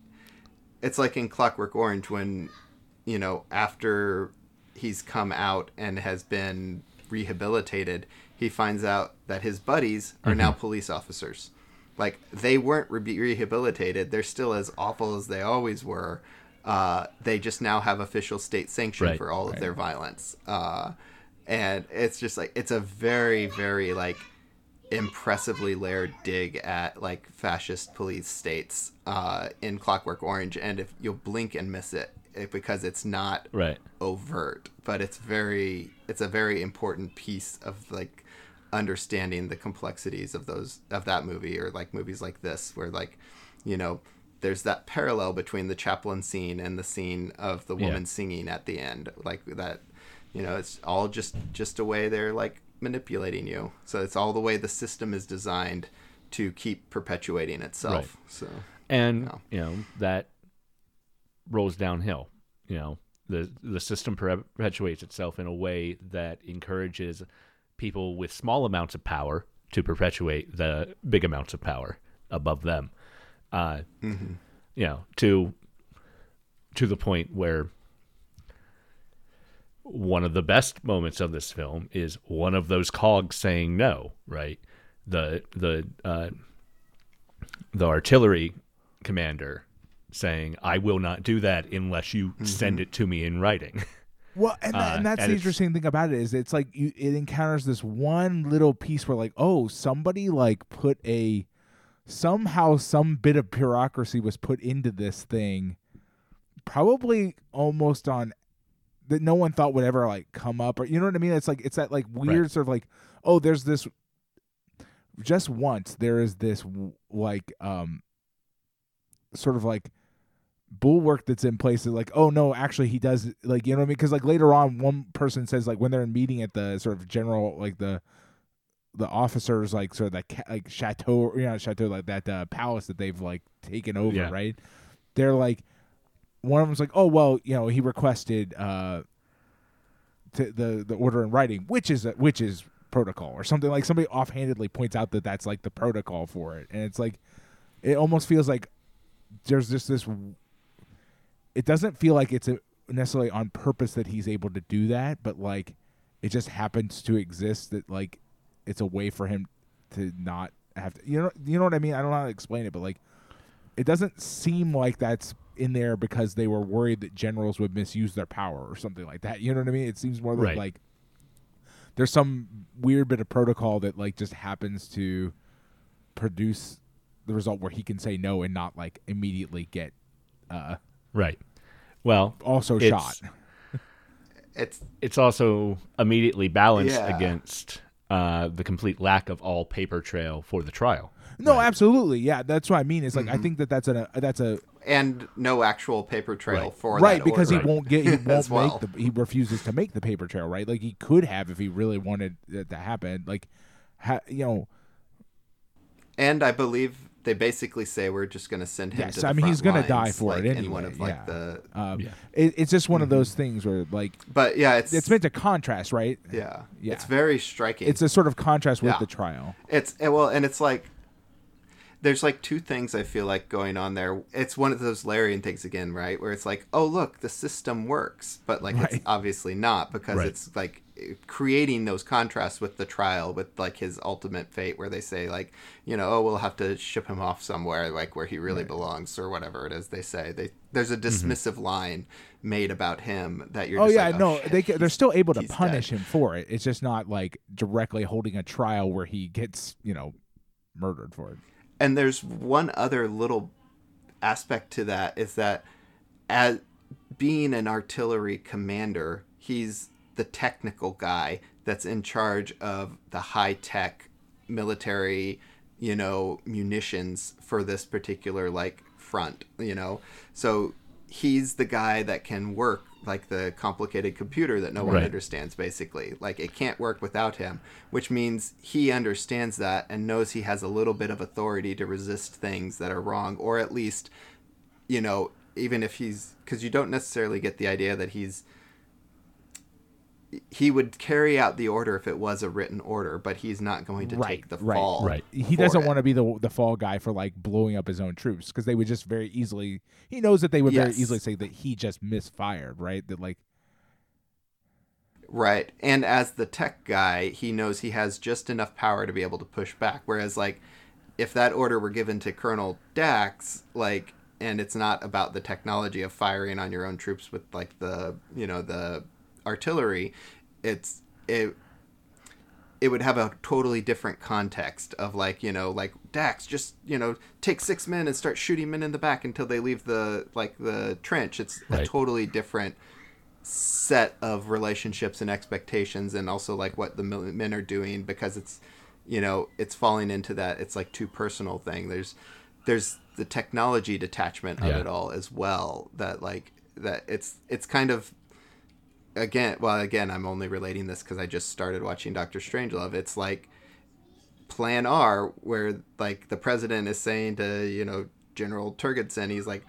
it's like in clockwork orange when you know after he's come out and has been rehabilitated he finds out that his buddies are now Mm-hmm. police officers. Like they weren't re- rehabilitated. They're still as awful as they always were. Uh, they just now have official state sanction Right, for all of their violence. Uh, and it's just like it's a very very like impressively layered dig at like fascist police states uh, in Clockwork Orange, and if you'll blink and miss it, it because it's not Right. overt, but it's very it's a very important piece of like understanding the complexities of those of that movie or like movies like this where like you know there's that parallel between the chaplain scene and the scene of the Yeah. woman singing at the end like that you know it's all just just a way they're like manipulating you so it's all the way the system is designed to keep perpetuating itself Right. so and No. you know that rolls downhill you know the the system perpetuates itself in a way that encourages people with small amounts of power to perpetuate the big amounts of power above them. Uh, Mm-hmm. You know, to to the point where one of the best moments of this film is one of those cogs saying no, right? The the uh, the artillery commander saying, "I will not do that unless you send it to me in writing." Well, and, Uh, and that's and the interesting thing about it is it's like you, it encounters this one little piece where like, oh, somebody like put a somehow some bit of bureaucracy was put into this thing, probably almost on that no one thought would ever like come up or you know what I mean? It's like it's that like weird sort of like, oh, there's this. Just once there is this like um, sort of like bulwark that's in place like oh no actually he does like you know what i mean because like later on one person says like when they're in meeting at the sort of general like the the officers like sort of that ca- like chateau you know chateau like that uh, palace that they've like taken over Yeah. right they're like one of them's like oh well you know he requested uh to the the order in writing which is which is protocol or something like somebody offhandedly points out that that's like the protocol for it and it's like it almost feels like there's just this it doesn't feel like it's a, necessarily on purpose that he's able to do that, but like it just happens to exist that like it's a way for him to not have to you know you know what I mean? I don't know how to explain it, but like it doesn't seem like that's in there because they were worried that generals would misuse their power or something like that. You know what I mean? It seems more Right. like there's some weird bit of protocol that like just happens to produce the result where he can say no and not like immediately get uh right. Well, also It's- shot. It's it's also immediately balanced Yeah. against uh, the complete lack of all paper trail for the trial. No, absolutely. Yeah, that's what I mean. It's like I think that that's a that's a and no actual paper trail Right. for right that because order. he won't get he won't well. make the he refuses to make the paper trail, right? Like he could have if he really wanted it to happen. Like ha, you know, And I believe they basically say we're just going to send him. Yes, to the I mean, front he's gonna die for it like, In one anyway, of like yeah. the, um, Yeah. it, it's just one of those things where like but yeah, it's it's meant to contrast, right? yeah, Yeah. it's very striking. It's a sort of contrast with Yeah. the trial. It's eh, well, and it's like there's like two things I feel like going on there. It's one of those Larian things again, right? Where it's like, oh look, the system works, but like Right. it's obviously not because Right. it's like creating those contrasts with the trial with like his ultimate fate where they say like you know oh we'll have to ship him off somewhere like where he really belongs or whatever it is they say they there's a mm-hmm. dismissive line made about him that you're Oh just yeah, like, oh, no, shit, they they're still able to punish dead. him for it. It's just not like directly holding a trial where he gets you know murdered for it. And there's one other little aspect to that is that as being an artillery commander, he's the technical guy that's in charge of the high tech military, you know, munitions for this particular like front, you know. So he's the guy that can work like the complicated computer that no one Right. understands basically like it can't work without him which means he understands that and knows he has a little bit of authority to resist things that are wrong or at least you know even if he's because you don't necessarily get the idea that he's he would carry out the order if it was a written order but he's not going to Right, take the right, fall right. He doesn't it. want to be the the fall guy for like blowing up his own troops because they would just very easily. He knows that they would very easily say that he just misfired, right? That like Right. And as the tech guy, he knows he has just enough power to be able to push back. Whereas, like, if that order were given to Colonel Dax, like, and it's not about the technology of firing on your own troops with, like, the, you know, the artillery, it's, it, it would have a totally different context of like you know like Dax just you know take six men and start shooting men in the back until they leave the like the trench. It's a totally different set of relationships and expectations and also like what the men are doing because it's you know it's falling into that it's like too personal thing there's there's the technology detachment of Yeah. it all as well that like that it's it's kind of again well again i'm only relating this because i just started watching dr strangelove it's like plan r where like the president is saying to you know general turgidson he's like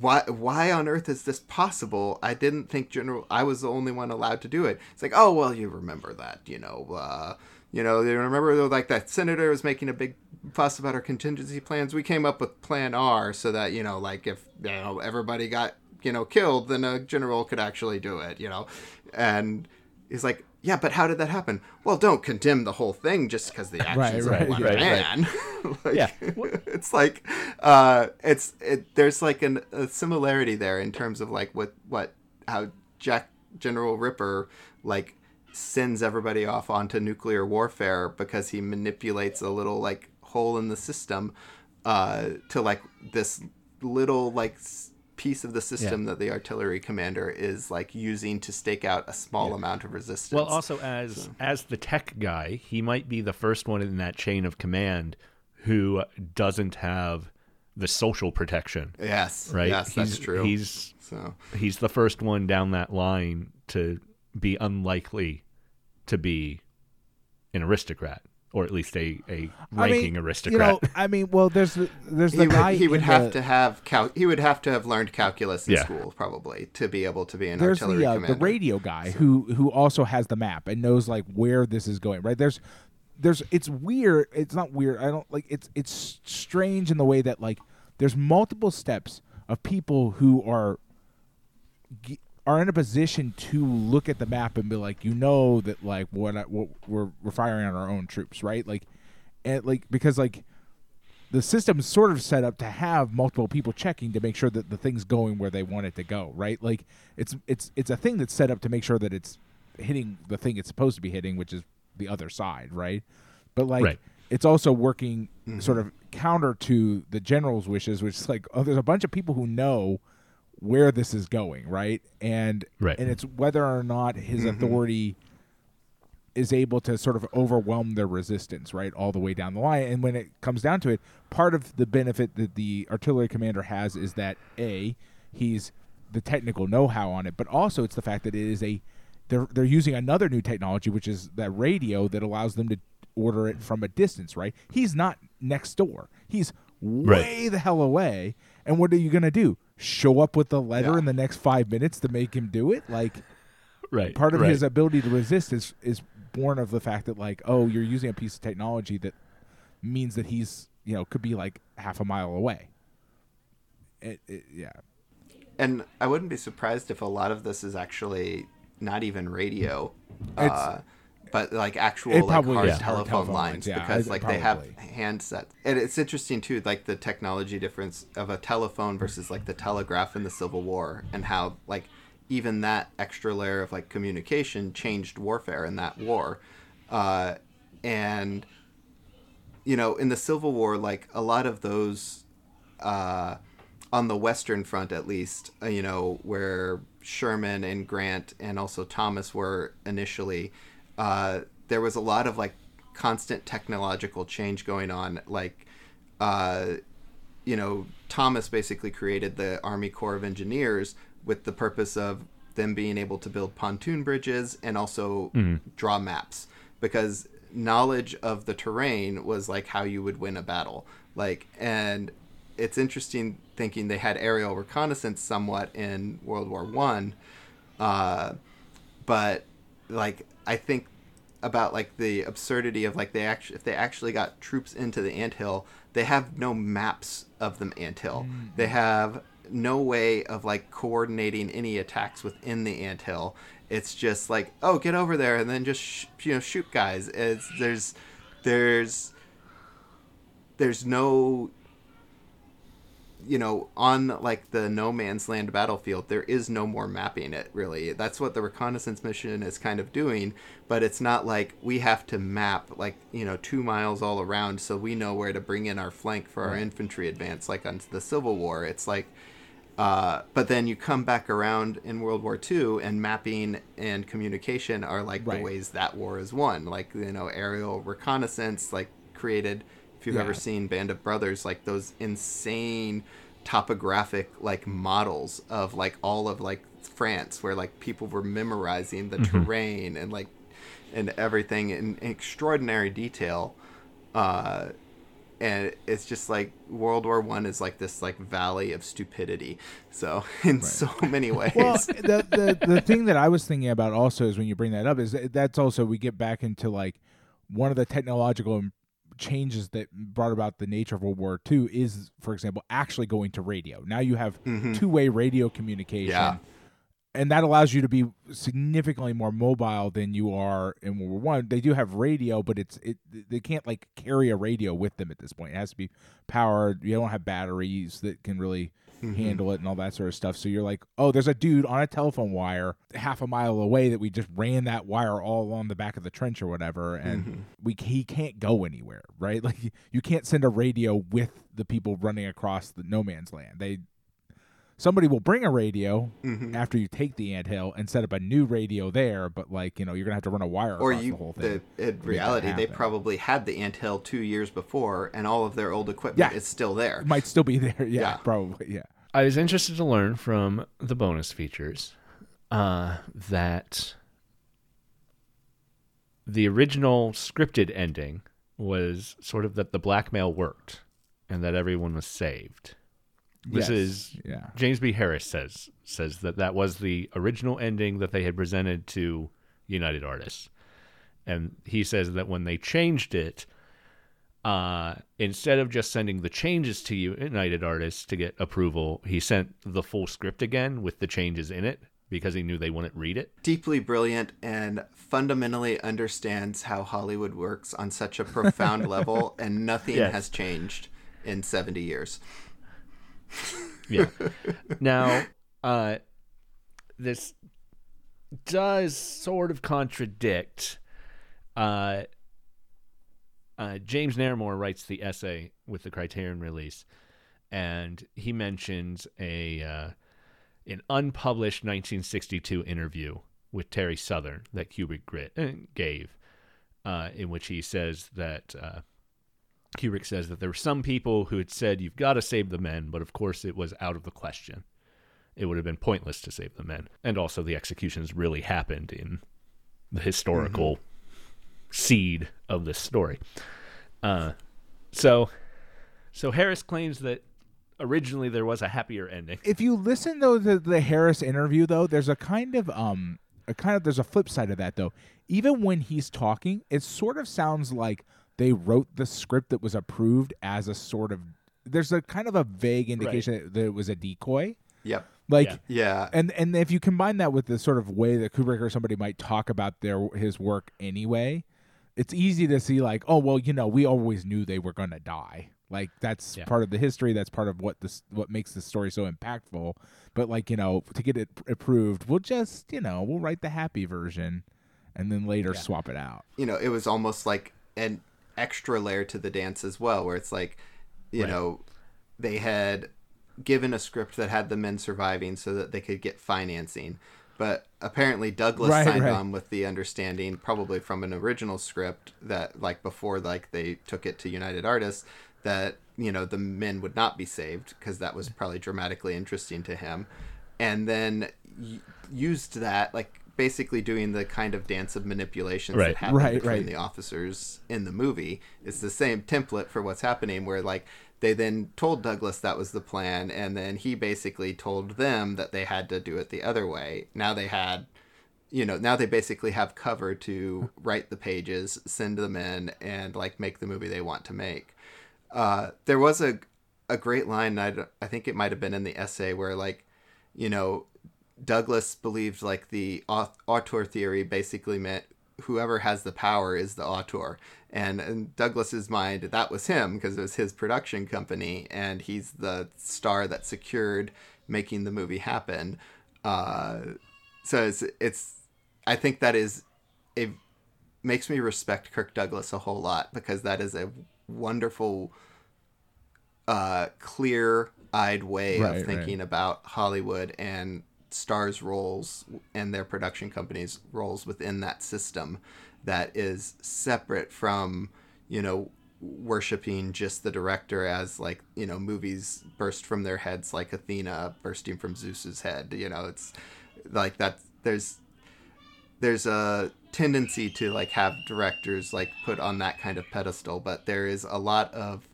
why why on earth is this possible? I didn't think General I was the only one allowed to do it. It's like, oh well, you remember that, you know, uh, you know, you remember like that senator was making a big fuss about our contingency plans. We came up with Plan R so that you know, like if you know everybody got you know killed, then a general could actually do it, you know, and he's like, yeah, but how did that happen? Well, don't condemn the whole thing just because the actions right, of one right, right. man. like, Yeah. it's like uh, it's it. There's like an, a similarity there in terms of like what what how Jack General Ripper like sends everybody off onto nuclear warfare because he manipulates a little like hole in the system uh, to like this little like s- piece of the system that the artillery commander is like using to stake out a small amount of resistance. Well, also as as the tech guy, he might be the first one in that chain of command who doesn't have the social protection, yes, right? Yes, he's, that's true. He's so he's the first one down that line to be unlikely to be an aristocrat, or at least a, a ranking mean, aristocrat. You know, I mean, well, there's the, there's the he guy. would, he would have the- to have cal- he would have to have learned calculus in Yeah. school probably to be able to be an there's artillery the uh, commander. the radio guy who who also has the map and knows like where this is going right there's there's it's weird it's not weird i don't like it's it's strange in the way that like there's multiple steps of people who are g- are in a position to look at the map and be like you know that like what, I, what we're we're firing on our own troops right like and like because like the system's sort of set up to have multiple people checking to make sure that the thing's going where they want it to go, right? Like it's it's it's a thing that's set up to make sure that it's hitting the thing it's supposed to be hitting, which is the other side, right? But like Right. it's also working mm-hmm. sort of counter to the general's wishes, which is like oh, there's a bunch of people who know where this is going, right? And Right. and it's whether or not his mm-hmm. authority is able to sort of overwhelm their resistance, right, all the way down the line. And when it comes down to it, part of the benefit that the artillery commander has is that a he's the technical know-how on it, but also it's the fact that it is a they're they're using another new technology, which is that radio that allows them to order it from a distance, right? He's not next door. He's way the hell away. And what are you gonna do? Show up with the letter Yeah. in the next five minutes to make him do it? Like right. part of right. his ability to resist is is born of the fact that like oh you're using a piece of technology that means that he's you know could be like half a mile away it, it, yeah and I wouldn't be surprised if a lot of this is actually not even radio, uh, but like actual It like probably hard is hard telephone, telephone lines lines, yeah, because I- like they have handsets. And it's interesting too, like the technology difference of a telephone versus like the telegraph in the Civil War, and how like even that extra layer of like communication changed warfare in that war, uh, and you know in the Civil War, like a lot of those. Uh, on the Western Front, at least, uh, you know, where Sherman and Grant and also Thomas were initially, uh, there was a lot of like constant technological change going on. Like, uh, you know, Thomas basically created the Army Corps of Engineers with the purpose of them being able to build pontoon bridges and also draw maps because knowledge of the terrain was like how you would win a battle. Like, and it's interesting thinking they had aerial reconnaissance somewhat in World War One, uh, but like I think about like the absurdity of like they actually if they actually got troops into the anthill, they have no maps of the anthill. Mm-hmm. They have no way of like coordinating any attacks within the anthill. It's just like oh get over there and then just sh- you know shoot guys. It's there's there's there's no you know, on like the no man's land battlefield, there is no more mapping it really. That's what the reconnaissance mission is kind of doing, but it's not like we have to map like, you know, two miles all around so we know where to bring in our flank for our infantry advance, like on the Civil War. It's like, uh, but then you come back around in World War II, and mapping and communication are like Right. the ways that war is won. Like, you know, aerial reconnaissance, like, created if you've Yeah. ever seen Band of Brothers, like those insane topographic like models of like all of like France, where like people were memorizing the terrain and like and everything in extraordinary detail. Uh, and it's just like World War One is like this like valley of stupidity. So in so many ways, well, the, the the thing that I was thinking about also is when you bring that up is that that's also we get back into like one of the technological im- changes that brought about the nature of World War II is, for example, actually going to radio. Now you have mm-hmm. two way radio communication. Yeah. And that allows you to be significantly more mobile than you are in World War One. They do have radio, but it's it they can't like carry a radio with them at this point. It has to be powered. You don't have batteries that can really Mm-hmm. handle it and all that sort of stuff. So you're like, oh, there's a dude on a telephone wire half a mile away that we just ran that wire all along the back of the trench or whatever, and mm-hmm. we he can't go anywhere, right? Like you can't send a radio with the people running across the no man's land. They somebody will bring a radio Mm-hmm. after you take the anthill and set up a new radio there, but like you know you're gonna have to run a wire or across you the whole thing the, thing. in reality they probably had the anthill two years before, and all of their old equipment Yeah. is still there. It might still be there, yeah, Yeah. probably, yeah. I was interested to learn from the bonus features uh, that the original scripted ending was sort of that the blackmail worked and that everyone was saved. This Yes, is yeah. James B. Harris says says that that was the original ending that they had presented to United Artists, and he says that when they changed it, uh, instead of just sending the changes to United Artists to get approval, he sent the full script again with the changes in it because he knew they wouldn't read it. Deeply brilliant and fundamentally understands how Hollywood works on such a profound level, and nothing Yes. has changed in seventy years. Yeah. now, uh, this does sort of contradict. Uh, uh, James Naremore writes the essay with the Criterion release, and he mentions a uh, an unpublished 1962 interview with Terry Southern that Kubrick grit, uh, gave, uh, in which he says that. Kubrick says that there were some people who had said, You've got to save the men, but of course it was out of the question. It would have been pointless to save the men. And also, the executions really happened in the historical seed of this story. Uh, so, so Harris claims that originally there was a happier ending. If you listen though to the Harris interview though, there's a kind of um a kind of there's a flip side of that though. Even when he's talking, it sort of sounds like they wrote the script that was approved as a sort of there's a kind of a vague indication that, that it was a decoy. Yep. Like Yeah. Yeah. and and if you combine that with the sort of way that Kubrick or somebody might talk about their his work anyway, it's easy to see like, oh well, you know, we always knew they were going to die. Like that's Yeah. part of the history. That's part of what this what makes the story so impactful. But like you know, to get it approved, we'll just you know we'll write the happy version, and then later swap it out. you know, it was almost like an extra layer to the dance as well, where it's like, you Right. know, they had given a script that had the men surviving so that they could get financing. But apparently Douglas Right, signed right. on with the understanding, probably from an original script that like before like they took it to United Artists, that you know the men would not be saved because that was probably dramatically interesting to him, and then y- used that like basically doing the kind of dance of manipulations Right. that happen Right, between right. the officers in the movie. It's the same template for what's happening where like they then told Douglas that was the plan and then he basically told them that they had to do it the other way. Now they had you know, now they basically have cover to write the pages, send them in and like make the movie they want to make. Uh there was a a great line I I think it might have been in the essay where like you know Douglas believed like the au- auteur theory basically meant whoever has the power is the auteur. And in Douglas's mind, that was him because it was his production company, and he's the star that secured making the movie happen. Uh, so it's, it's, I think that is it makes me respect Kirk Douglas a whole lot because that is a wonderful, uh, clear-eyed way Right, of thinking about Hollywood and stars' roles and their production companies' roles within that system that is separate from, you know, worshiping just the director as like you know movies burst from their heads like Athena bursting from Zeus's head. You know, it's like that. There's there's a tendency to like have directors like put on that kind of pedestal, but there is a lot of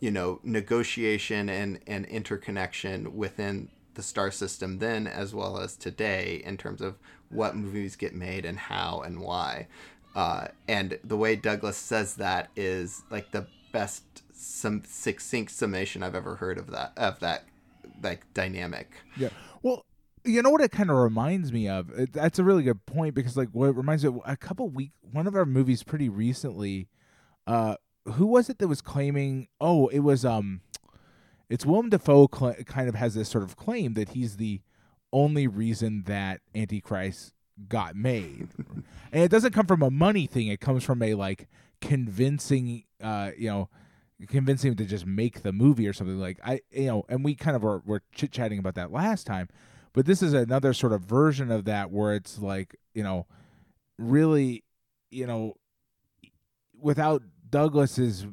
you know negotiation and and interconnection within the star system then as well as today in terms of what movies get made and how and why uh, and the way douglas says that is like the best some succinct summation i've ever heard of that of that like dynamic Yeah. Well, you know what it kind of reminds me of? It, that's a really good point because like what reminds me of a couple week one of our movies pretty recently uh who was it that was claiming oh, it was um it's Willem Dafoe cl- kind of has this sort of claim that he's the only reason that Antichrist got made. and it doesn't come from a money thing, it comes from a like convincing uh you know convincing him to just make the movie or something like I you know and we kind of were, were chit chatting about that last time but this is another sort of version of that where it's like you know really you know without Douglas's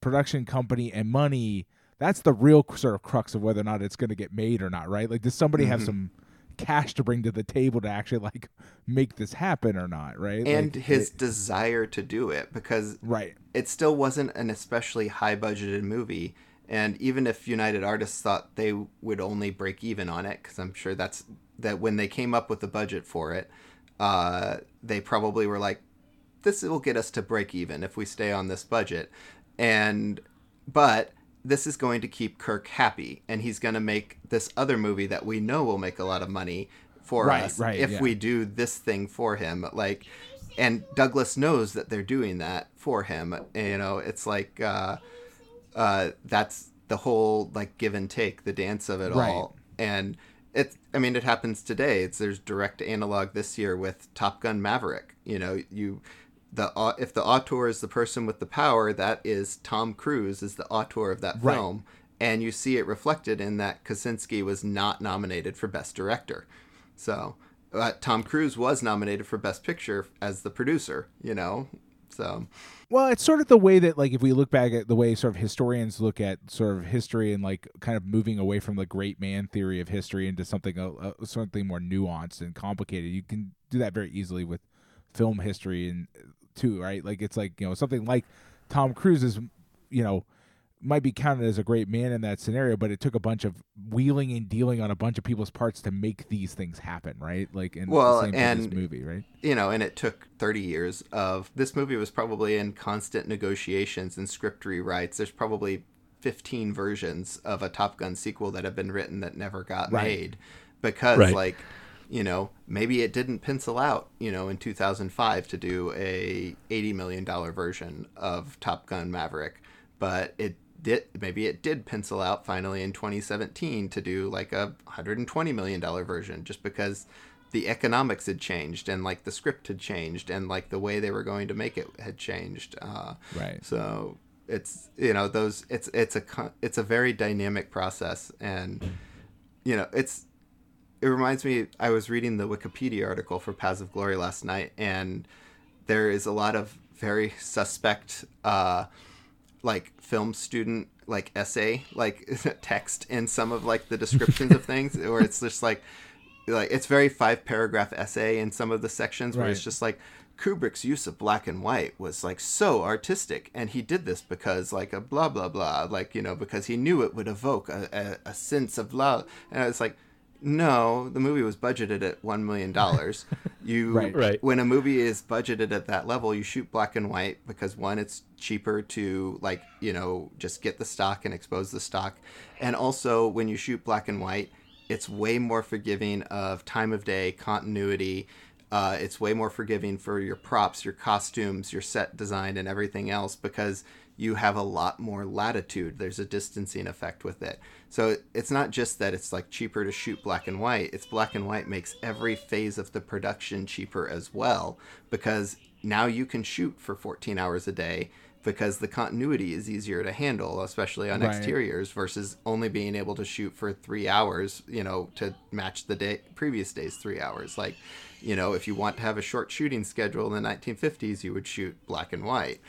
production company and money that's the real sort of crux of whether or not it's going to get made or not right? Like does somebody have Mhm. some cash to bring to the table to actually like make this happen or not right? And Like, his it- desire to do it because right. it still wasn't an especially high budgeted movie and even if united artists thought they would only break even on it because i'm sure that's that when they came up with the budget for it uh, they probably were like this will get us to break even if we stay on this budget. And but this is going to keep kirk happy and he's going to make this other movie that we know will make a lot of money for Right, us right, if yeah. we do this thing for him like and douglas knows that they're doing that for him you know it's like uh uh that's the whole like give and take the dance of it Right. all and it i mean it happens today it's there's direct analog this year with top gun maverick you know you the au- if the auteur is the person with the power that is tom cruise is the auteur of that Right. film and you see it reflected in that Kosinski was not nominated for best director so uh, Tom Cruise was nominated for Best Picture as the producer, you know. So Well, it's sort of the way that, like, if we look back at the way sort of historians look at sort of history and like kind of moving away from the great man theory of history into something uh, uh, something more nuanced and complicated. You can do that very easily with film history and uh, too, right? Like, it's like you know something like Tom Cruise is, you know, might be counted as a great man in that scenario, but it took a bunch of wheeling and dealing on a bunch of people's parts to make these things happen, right? Like, in Well, the same for this and- movie, right? you know, and it took 30 years of this movie was probably in constant negotiations and script rewrites. There's probably 15 versions of a Top Gun sequel that have been written that never got Right. made because Right. like you know, maybe it didn't pencil out, you know, in 2005 to do a 80 million dollar version of Top Gun Maverick, but it did maybe it did pencil out finally in 2017 to do like a 120 million dollar version just because the economics had changed and like the script had changed and like the way they were going to make it had changed uh, Right. so it's you know those it's it's a it's a very dynamic process and you know it's it reminds me i was reading the wikipedia article for paths of glory last night and there is a lot of very suspect uh like film student like essay like text in some of like the descriptions of things where it's just like like it's very five paragraph essay in some of the sections where it's just like Kubrick's use of black and white was like so artistic and he did this because like a blah blah blah like you know because he knew it would evoke a, a, a sense of love and it's like no the movie was budgeted at one million dollars you Right. Right. when a movie is budgeted at that level you shoot black and white because one it's cheaper to like you know just get the stock and expose the stock and also when you shoot black and white it's way more forgiving of time of day continuity uh, it's way more forgiving for your props your costumes your set design and everything else because you have a lot more latitude. There's a distancing effect with it. So it's not just that it's like cheaper to shoot black and white. It's black and white makes every phase of the production cheaper as well because now you can shoot for 14 hours a day because the continuity is easier to handle especially on Right. exteriors versus only being able to shoot for three hours you know to match the day previous day's three hours. Like you know if you want to have a short shooting schedule in the 1950s you would shoot black and white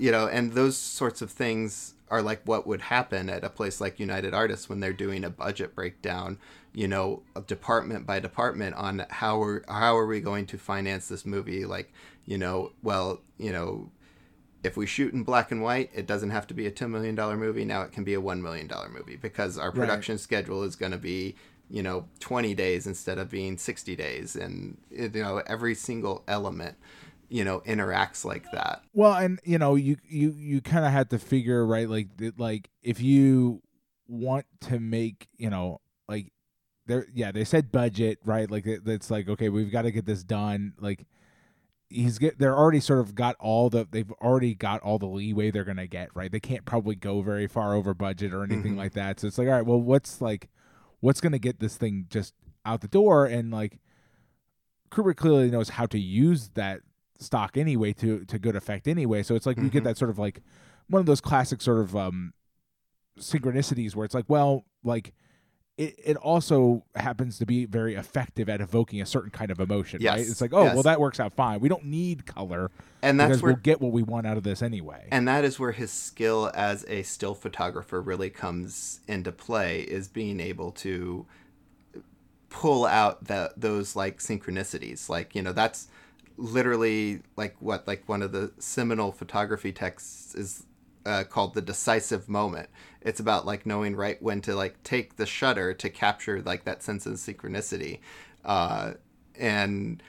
you know and those sorts of things are like what would happen at a place like united artists when they're doing a budget breakdown you know department by department on how are how are we going to finance this movie like you know well you know if we shoot in black and white, it doesn't have to be a $10 million movie. Now it can be a $1 million movie because our production right. schedule is going to be, you know, 20 days instead of being 60 days. And, you know, every single element, you know, interacts like that. Well, and, you know, you, you, you kind of had to figure, right? Like, like if you want to make, you know, like, there, yeah, they said budget, right? Like, it's like, okay, we've got to get this done. Like, he's get they're already sort of got all the they've already got all the leeway they're gonna get right they can't probably go very far over budget or anything mm-hmm. like that so it's like all right well what's like what's gonna get this thing just out the door and like Kubrick clearly knows how to use that stock anyway to to good effect anyway so it's like mm-hmm. you get mm-hmm. that sort of like one of those classic sort of um synchronicities where it's like well like it, it also happens to be very effective at evoking a certain kind of emotion, yes. right? It's like, oh, yes. well, that works out fine. We don't need color, and that's where we'll get what we want out of this anyway. And that is where his skill as a still photographer really comes into play, is being able to pull out the those like synchronicities. Like you know, that's literally like what like one of the seminal photography texts is uh, called the decisive moment. It's about like knowing right when to like take the shutter to capture like that sense of synchronicity, uh, and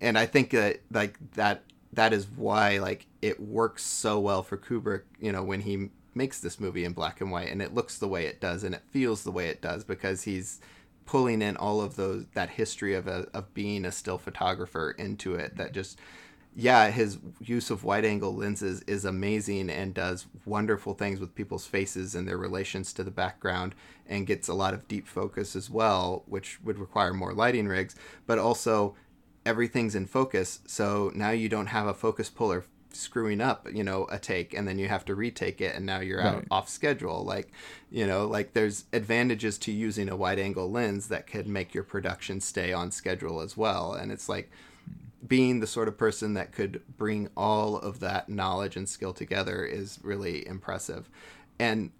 and I think that like that that is why like it works so well for Kubrick. You know when he makes this movie in black and white and it looks the way it does and it feels the way it does because he's pulling in all of those that history of a, of being a still photographer into it that just yeah, his use of wide angle lenses is amazing and does wonderful things with people's faces and their relations to the background and gets a lot of deep focus as well, which would require more lighting rigs, but also everything's in focus. So now you don't have a focus puller screwing up, you know, a take and then you have to retake it and now you're right. out off schedule. Like, you know, like there's advantages to using a wide angle lens that could make your production stay on schedule as well. And it's like, being the sort of person that could bring all of that knowledge and skill together is really impressive. And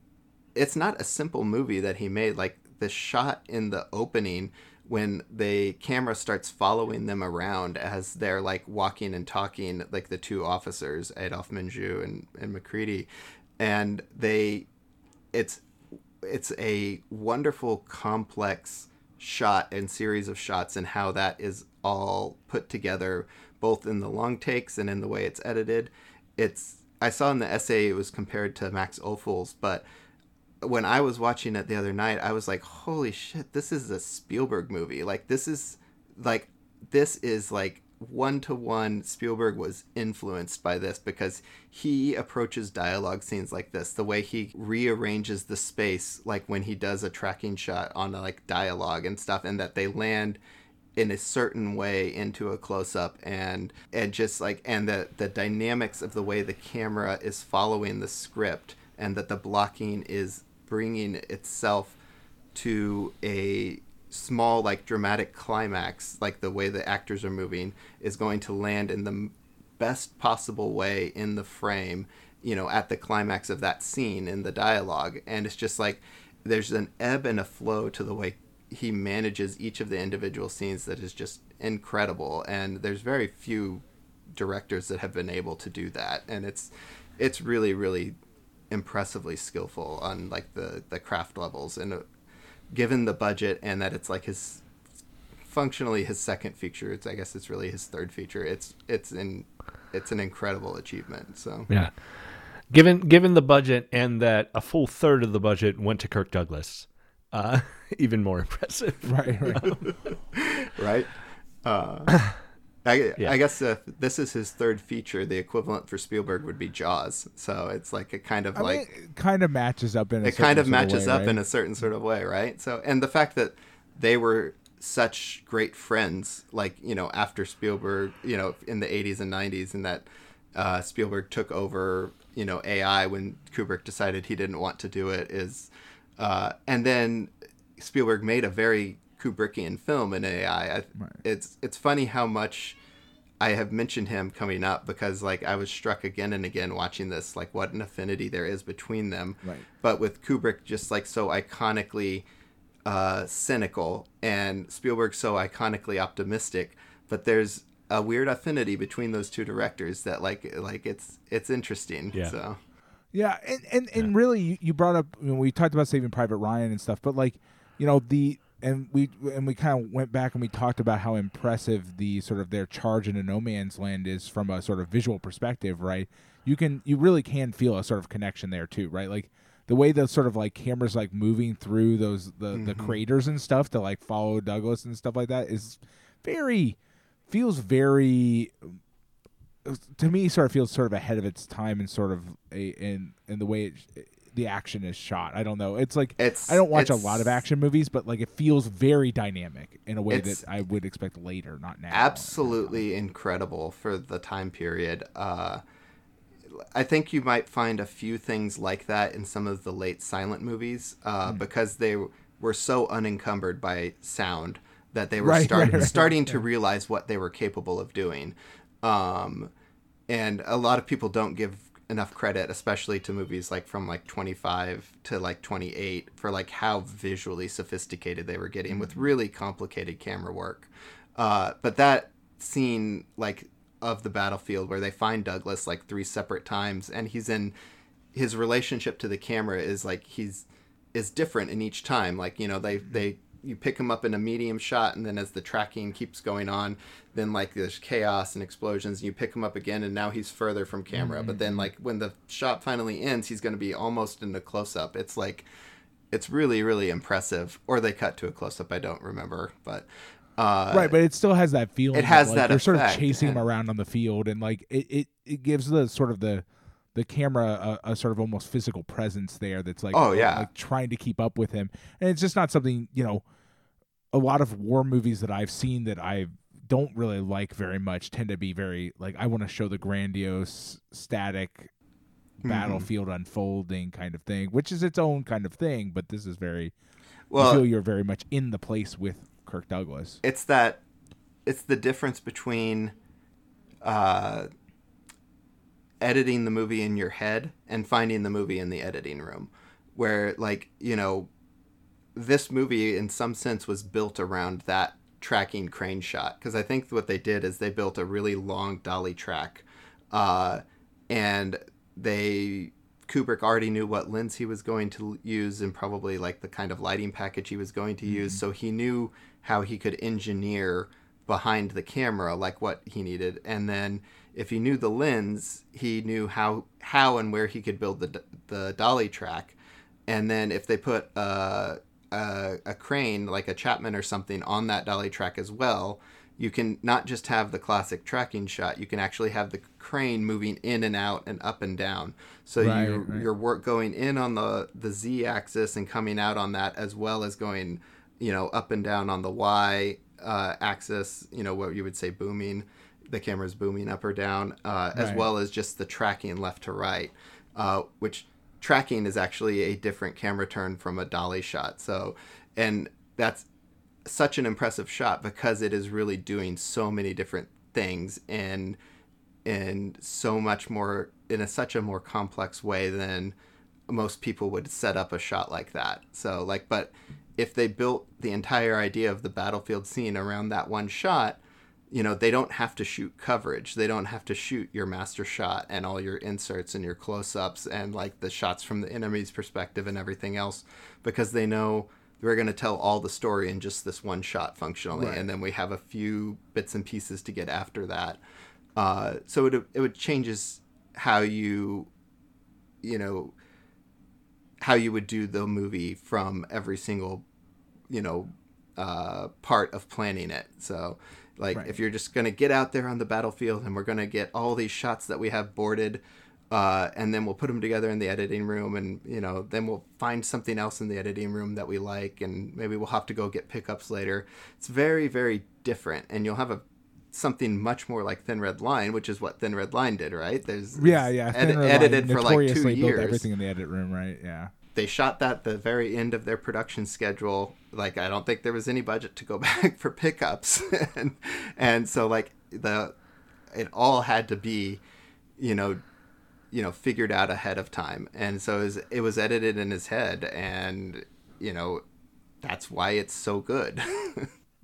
it's not a simple movie that he made. Like the shot in the opening when the camera starts following them around as they're like walking and talking, like the two officers, Adolphe Menjou and, and Macready, and they, it's, it's a wonderful, complex shot and series of shots and how that is all put together both in the long takes and in the way it's edited. It's i saw in the essay it was compared to max ophuls but when i was watching it the other night i was like holy shit this is a spielberg movie. Like this is like this is like one to one Spielberg was influenced by this because he approaches dialogue scenes like this the way he rearranges the space like when he does a tracking shot on like dialogue and stuff and that they land in a certain way into a close up and and just like and the the dynamics of the way the camera is following the script and that the blocking is bringing itself to a small like dramatic climax like the way the actors are moving is going to land in the best possible way in the frame you know at the climax of that scene in the dialogue. And it's just like there's an ebb and a flow to the way he manages each of the individual scenes that is just incredible. And there's very few directors that have been able to do that. And it's it's really really impressively skillful on like the the craft levels and given the budget and that it's like his functionally his second feature. It's I guess it's really his third feature. It's it's in it's an incredible achievement. So yeah, given given the budget and that a full third of the budget went to Kirk Douglas, uh, even more impressive. Right, right, right. Uh, I, yeah. I guess this is his third feature, the equivalent for Spielberg would be Jaws. So it's like a kind of I like mean, kind of matches up in it kind of matches of way, up right? in a certain sort of way, right? So and the fact that they were such great friends, like you know after Spielberg, you know in the '80s and '90s, and that uh, Spielberg took over, you know AI when Kubrick decided he didn't want to do it is, uh, and then Spielberg made a very Kubrickian film in AI. I, right. It's it's funny how much I have mentioned him coming up because like I was struck again and again watching this like what an affinity there is between them. Right. But with Kubrick just like so iconically uh, cynical and Spielberg so iconically optimistic, but there's a weird affinity between those two directors that like like it's it's interesting. Yeah. So Yeah, and and, and really, you, you brought up you know, we talked about Saving Private Ryan and stuff, but like, you know the and we and we kind of went back and we talked about how impressive the sort of their charge into no man's land is from a sort of visual perspective, right? You can you really can feel a sort of connection there too, right? Like the way the sort of like cameras like moving through those the the mm-hmm. craters and stuff to like follow Douglas and stuff like that is very feels very to me sort of feels sort of ahead of its time and sort of a in in the way it, the action is shot. I don't know. It's like It's- I don't watch a lot of action movies, but like it feels very dynamic in a way that I would expect later, not now. absolutely incredible for the time period. Uh, I think you might find a few things like that in some of the late silent movies uh, Hmm. because they were so unencumbered by sound that they were Right, start, right, right. starting to realize what they were capable of doing. Um, and a lot of people don't give enough credit, especially to movies like from like 25 to like 28, for like how visually sophisticated they were getting with really complicated camera work. Uh, but that scene, like of the battlefield, where they find Douglas like three separate times, and he's in his relationship to the camera is like he's is different in each time. Like you know they they you pick him up in a medium shot, and then as the tracking keeps going on, then like there's chaos and explosions, and you pick him up again, and now he's further from camera. But then like when the shot finally ends, he's going to be almost in a close up. It's like it's really really impressive. Or they cut to a close up. I don't remember, but. Uh, right, but it still has that feeling. it has like, that You're sort of effect, chasing him around on the field, and like it, it, it gives the sort of the the camera a, a sort of almost physical presence there. That's like Oh, yeah. like trying to keep up with him, and it's just not something you know. A lot of war movies that I've seen that I don't really like very much tend to be very like I want to show the grandiose, static Mm-hmm. battlefield unfolding kind of thing, which is its own kind of thing. But this is very. well, I feel you're very much in the place with Kirk Douglas. it's that it's the difference between uh, editing the movie in your head and finding the movie in the editing room where like you know this movie in some sense was built around that tracking crane shot because i think what they did is they built a really long dolly track uh, and they Kubrick already knew what lens he was going to use and probably like the kind of lighting package he was going to use. So he knew how he could engineer behind the camera like what he needed. And then if he knew the lens, he knew how how and where he could build the the dolly track. And then if they put a a, a crane like a Chapman or something on that dolly track as well, you can not just have the classic tracking shot, you can actually have the crane moving in and out and up and down. So Right, you right. your work going in on the the z axis and coming out on that as well as going, you know, up and down on the y uh, axis. You know what you would say booming, the camera's booming up or down, uh, as well as just the tracking left to right, uh, which tracking is actually a different camera turn from a dolly shot. So, and that's such an impressive shot because it is really doing so many different things and and so much more in a such a more complex way than most people would set up a shot like that. So like but if they built the entire idea of the battlefield scene around that one shot, you know, they don't have to shoot coverage. They don't have to shoot your master shot and all your inserts and your close-ups and like the shots from the enemy's perspective and everything else because they know we're going to tell all the story in just this one shot functionally Right. and then we have a few bits and pieces to get after that. Uh, so it it would changes how you you know how you would do the movie from every single you know uh, part of planning it. So like Right. if you're just gonna get out there on the battlefield and we're gonna get all these shots that we have boarded. Uh, and then we'll put them together in the editing room, and you know, then we'll find something else in the editing room that we like, and maybe we'll have to go get pickups later. It's very, very different, and you'll have a something much more like Thin Red Line, which is what Thin Red Line did, right? There's Yeah, yeah. Red edited for like two notoriously built everything in the edit room, right? Yeah. They shot that the very end of their production schedule. Like I don't think there was any budget to go back for pickups, and and so like the it all had to be, you know, you know, figured out ahead of time, and so it was, it was edited in his head, and you know, that's why it's so good.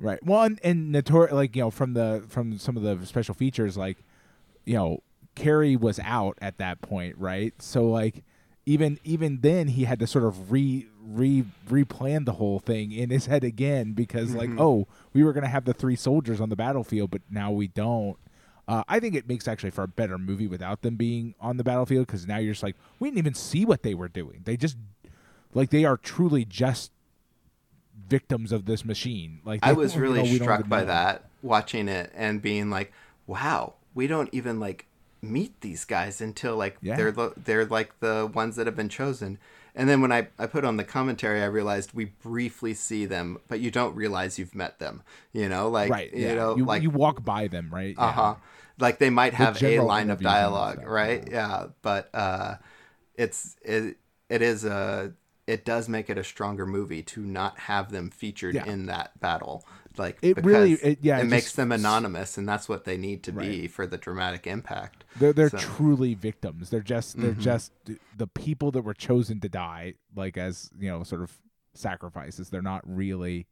Right. Well, and, and like you know from the from some of the special features, like you know Carey was out at that point, right? So like even even then he had to sort of re re replan the whole thing in his head again because like oh we were gonna have the three soldiers on the battlefield, but now we don't. Uh, I think it makes actually for a better movie without them being on the battlefield because now you're just like we didn't even see what they were doing. They just like they are truly just victims of this machine. Like I was really know struck by know. that watching it and being like, wow, we don't even like meet these guys until like Yeah. they're the, they're like the ones that have been chosen. And then when I, I put on the commentary, I realized we briefly see them, but you don't realize you've met them. You know, like right. you yeah. know, you, like you walk by them, right? Uh huh. Like they might have a line of dialogue, stuff, right? Yeah, but uh, it's it it is a it does make it a stronger movie to not have them featured Yeah. in that battle. Like It really- it- yeah, it it makes just- them anonymous, and that's what they need to be for the dramatic impact. They're they're So- Mm-hmm. truly victims. They're just they're just the people that were chosen to die, like as you know, sort of sacrifices. They're not really.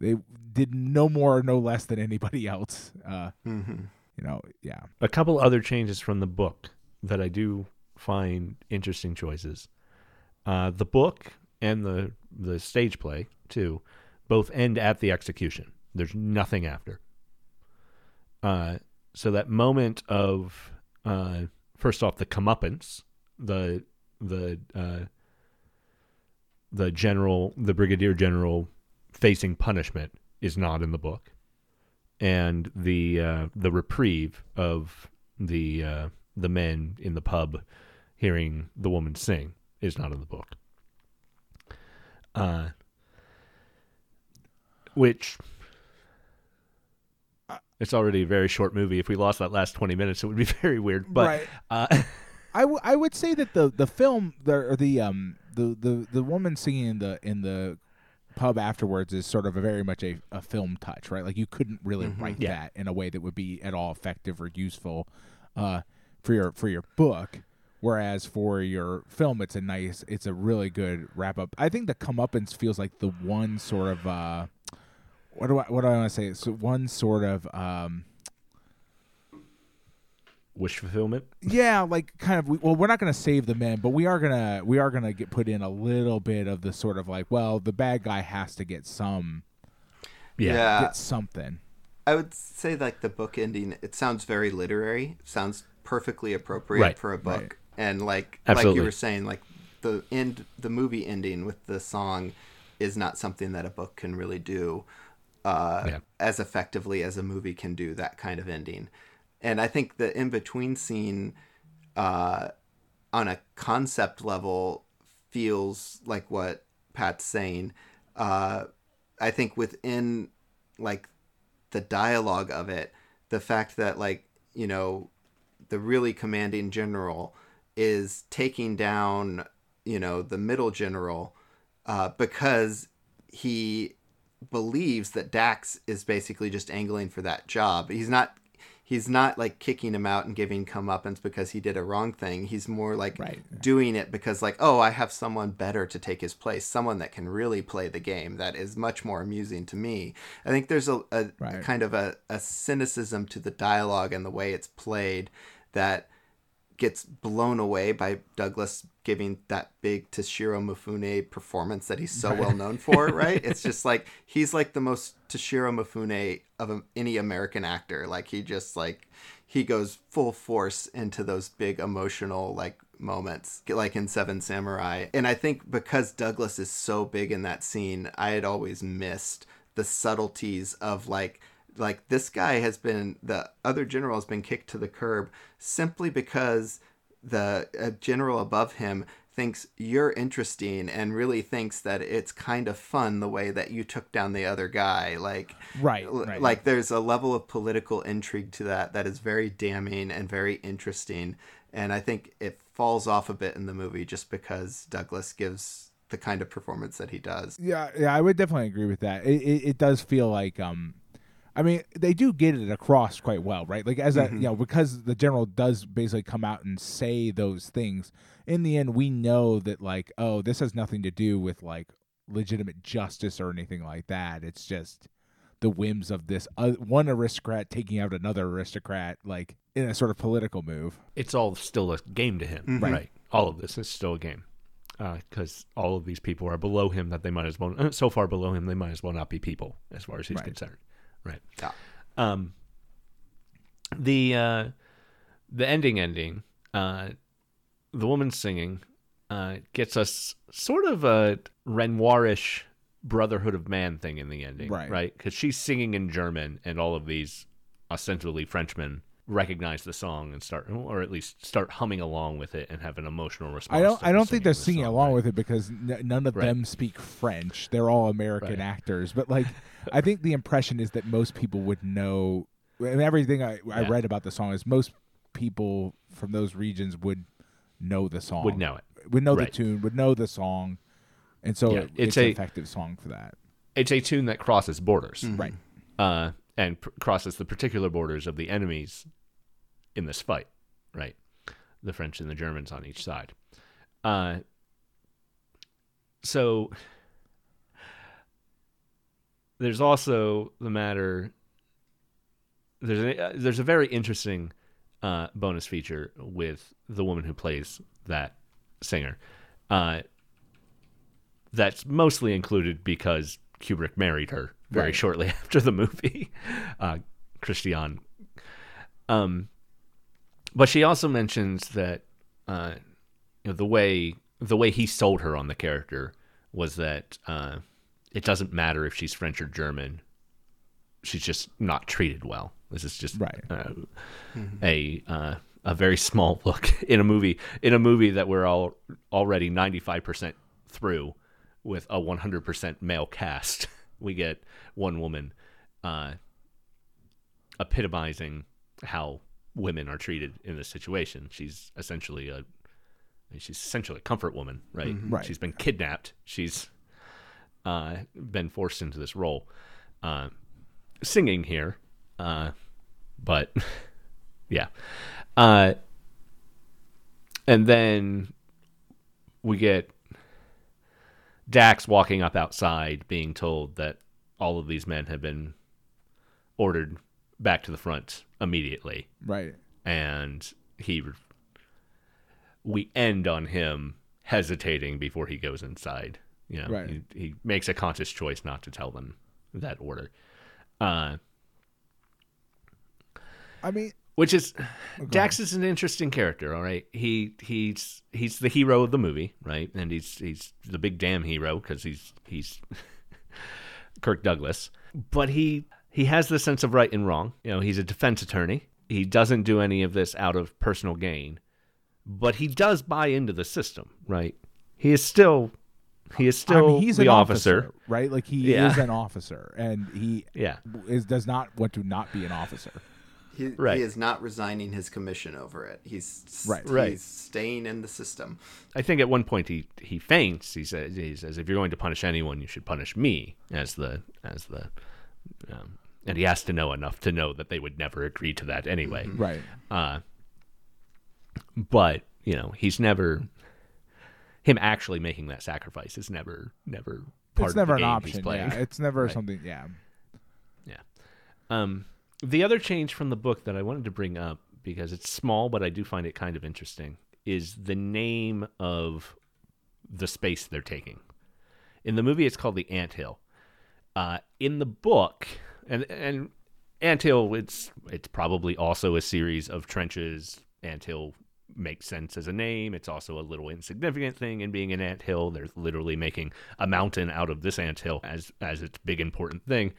They did no more, no less than anybody else. Uh, Mm-hmm. You know, yeah. A couple other changes from the book that I do find interesting choices. Uh, the book and the the stage play too, both end at the execution. There's nothing after. Uh, so that moment of uh, first off the comeuppance, the the uh, the general, the brigadier general facing punishment is not in the book and the uh, the reprieve of the uh, the men in the pub hearing the woman sing is not in the book. Uh, which it's already a very short movie. If we lost that last twenty minutes, it would be very weird. But Right. uh, I, w- I would say that the the film the or the um the, the the woman singing in the in the pub afterwards is sort of a very much a, a film touch, right? Like you couldn't really write Yeah. that in a way that would be at all effective or useful uh, for your for your book. Whereas for your film, it's a nice, it's a really good wrap up. I think the comeuppance feels like the one sort of uh, what do I what do I want to say? So one sort of um, wish fulfillment. yeah, like kind of. we- Well, we're not going to save the men, but we are gonna we are gonna get put in a little bit of the sort of like, well, the bad guy has to get some Yeah. get something. I would say like the book ending. It sounds very literary. Sounds perfectly appropriate Right, for a book. right. And like like you were saying, like the end, the movie ending with the song is not something that a book can really do uh, Yeah. as effectively as a movie can do that kind of ending. And I think the in between scene, uh, on a concept level, feels like what Pat's saying. Uh, I think within like the dialogue of it, the fact that like you know the really commanding general is taking down you know the middle general uh, because he believes that Dax is basically just angling for that job. He's not he's not like kicking him out and giving comeuppance because he did a wrong thing. He's more like Right. doing it because like, oh, I have someone better to take his place, someone that can really play the game that is much more amusing to me. I think there's a, a, Right. kind of a, a cynicism to the dialogue and the way it's played that gets blown away by Douglas giving that big Toshiro Mifune performance that he's so well known for, right? It's just like he's like the most Toshiro Mifune of any American actor. Like he just like he goes full force into those big emotional like moments like in Seven Samurai. And I think because Douglas is so big in that scene, I had always missed the subtleties of like like this guy has been the other general has been kicked to the curb simply because the uh, general above him thinks you're interesting and really thinks that it's kind of fun the way that you took down the other guy like Right, right. like there's a level of political intrigue to that that is very damning and very interesting and i think it falls off a bit in the movie just because douglas gives the kind of performance that he does Yeah, yeah, I would definitely agree with that. It, it, it does feel like, um, I mean, they do get it across quite well, right? Like as a, you know, because the general does basically come out and say those things. In the end, we know that like, oh, this has nothing to do with like legitimate justice or anything like that. It's just the whims of this uh, one aristocrat taking out another aristocrat, like in a sort of political move. It's all still a game to him, right? All of this is still a game because all of these people are below him that they might as well uh, so far below him they might as well not be people as far as he's Right. concerned, right? Yeah. Um, the uh, the ending ending, uh, the woman singing, uh, gets us sort of a Renoirish Brotherhood of Man thing in the ending, Right. Right? Because she's singing in German, and all of these ostensibly Frenchmen recognize the song and start, or at least start humming along with it and have an emotional response. I don't. I don't think they're the singing song, along right? with it because n- none of Right. them speak French. They're all American Right. actors. But like, I think the impression is that most people would know. And everything I, I Yeah. read about the song is most people from those regions would know the song. Would know it. Would know the tune. Would know the song. And so Yeah, it's, it's an effective song for that. It's a tune that crosses borders, Right. uh, and pr- crosses the particular borders of the enemies in this fight, right? The French and the Germans on each side. Uh, so there's also the matter. There's a, there's a very interesting uh, bonus feature with the woman who plays that singer. Uh, that's mostly included because Kubrick married her very Right. shortly after the movie, uh, Christiane. Um, but she also mentions that uh, you know the way the way he sold her on the character was that uh, it doesn't matter if she's French or German. She's just not treated well. This is just Right. uh, a uh, a very small look in a movie in a movie that we're all already ninety five percent through with a one hundred percent male cast. We get one woman uh, epitomizing how women are treated in this situation. She's essentially a she's essentially a comfort woman, right? Right. She's been kidnapped. She's uh, been forced into this role, uh, singing here, uh, but yeah, uh, and then we get Dax walking up outside, being told that all of these men have been ordered back to the front immediately Right. and he we end on him hesitating before he goes inside you know Right. he, he makes a conscious choice not to tell them that order uh I mean, which is Dax is an interesting character, all right. He he's he's the hero of the movie, right? And he's he's the big damn hero because he's he's Kirk Douglas. But he he has the sense of right and wrong. You know, he's a defense attorney. He doesn't do any of this out of personal gain, but he does buy into the system, right? He is still he is I still mean, he's the an officer. right? Like he Yeah. is an officer, and he Yeah. is does not want to not be an officer. He, Right. he is not resigning his commission over it. He's Right. He's Right. staying in the system. I think at one point he he faints. He says he says if you're going to punish anyone, you should punish me as the as the, um, and he has to know enough to know that they would never agree to that anyway. Right. Uh, but you know he's never him actually making that sacrifice is never never part it's never of an game option. he's playing. Yeah. It's never Right. something. Yeah. Yeah. Um, the other change from the book that I wanted to bring up because it's small, but I do find it kind of interesting, is the name of the space they're taking. In the movie, it's called the Ant Hill. Uh, in the book, and and Ant Hill, it's it's probably also a series of trenches. Ant Hill makes sense as a name. It's also a little insignificant thing in being an ant hill. They're literally making a mountain out of this ant hill as as its big important thing.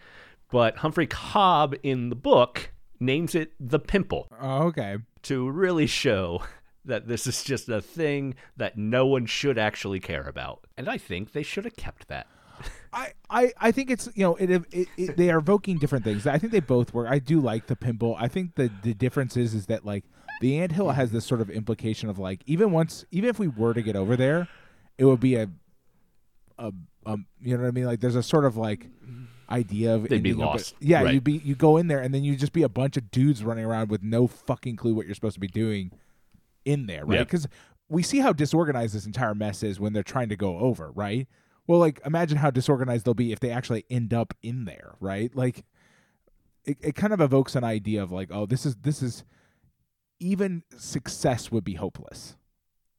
But Humphrey Cobb in the book names it the pimple Oh, okay. to really show that this is just a thing that no one should actually care about. And I think they should have kept that. I, I, I think it's you know it, it, it they are evoking different things. I think they both work. I do like the pimple. I think the the difference is is that like the anthill has this sort of implication of like even once even if we were to get over there, it would be a a um you know what I mean like there's a sort of like idea of They'd be lost. yeah, Right. you be you go in there and then you just be a bunch of dudes running around with no fucking clue what you're supposed to be doing in there, right? Yep. Because we see how disorganized this entire mess is when they're trying to go over, right? Well, like imagine how disorganized they'll be if they actually end up in there, right? Like it, it kind of evokes an idea of like, oh, this is this is even success would be hopeless.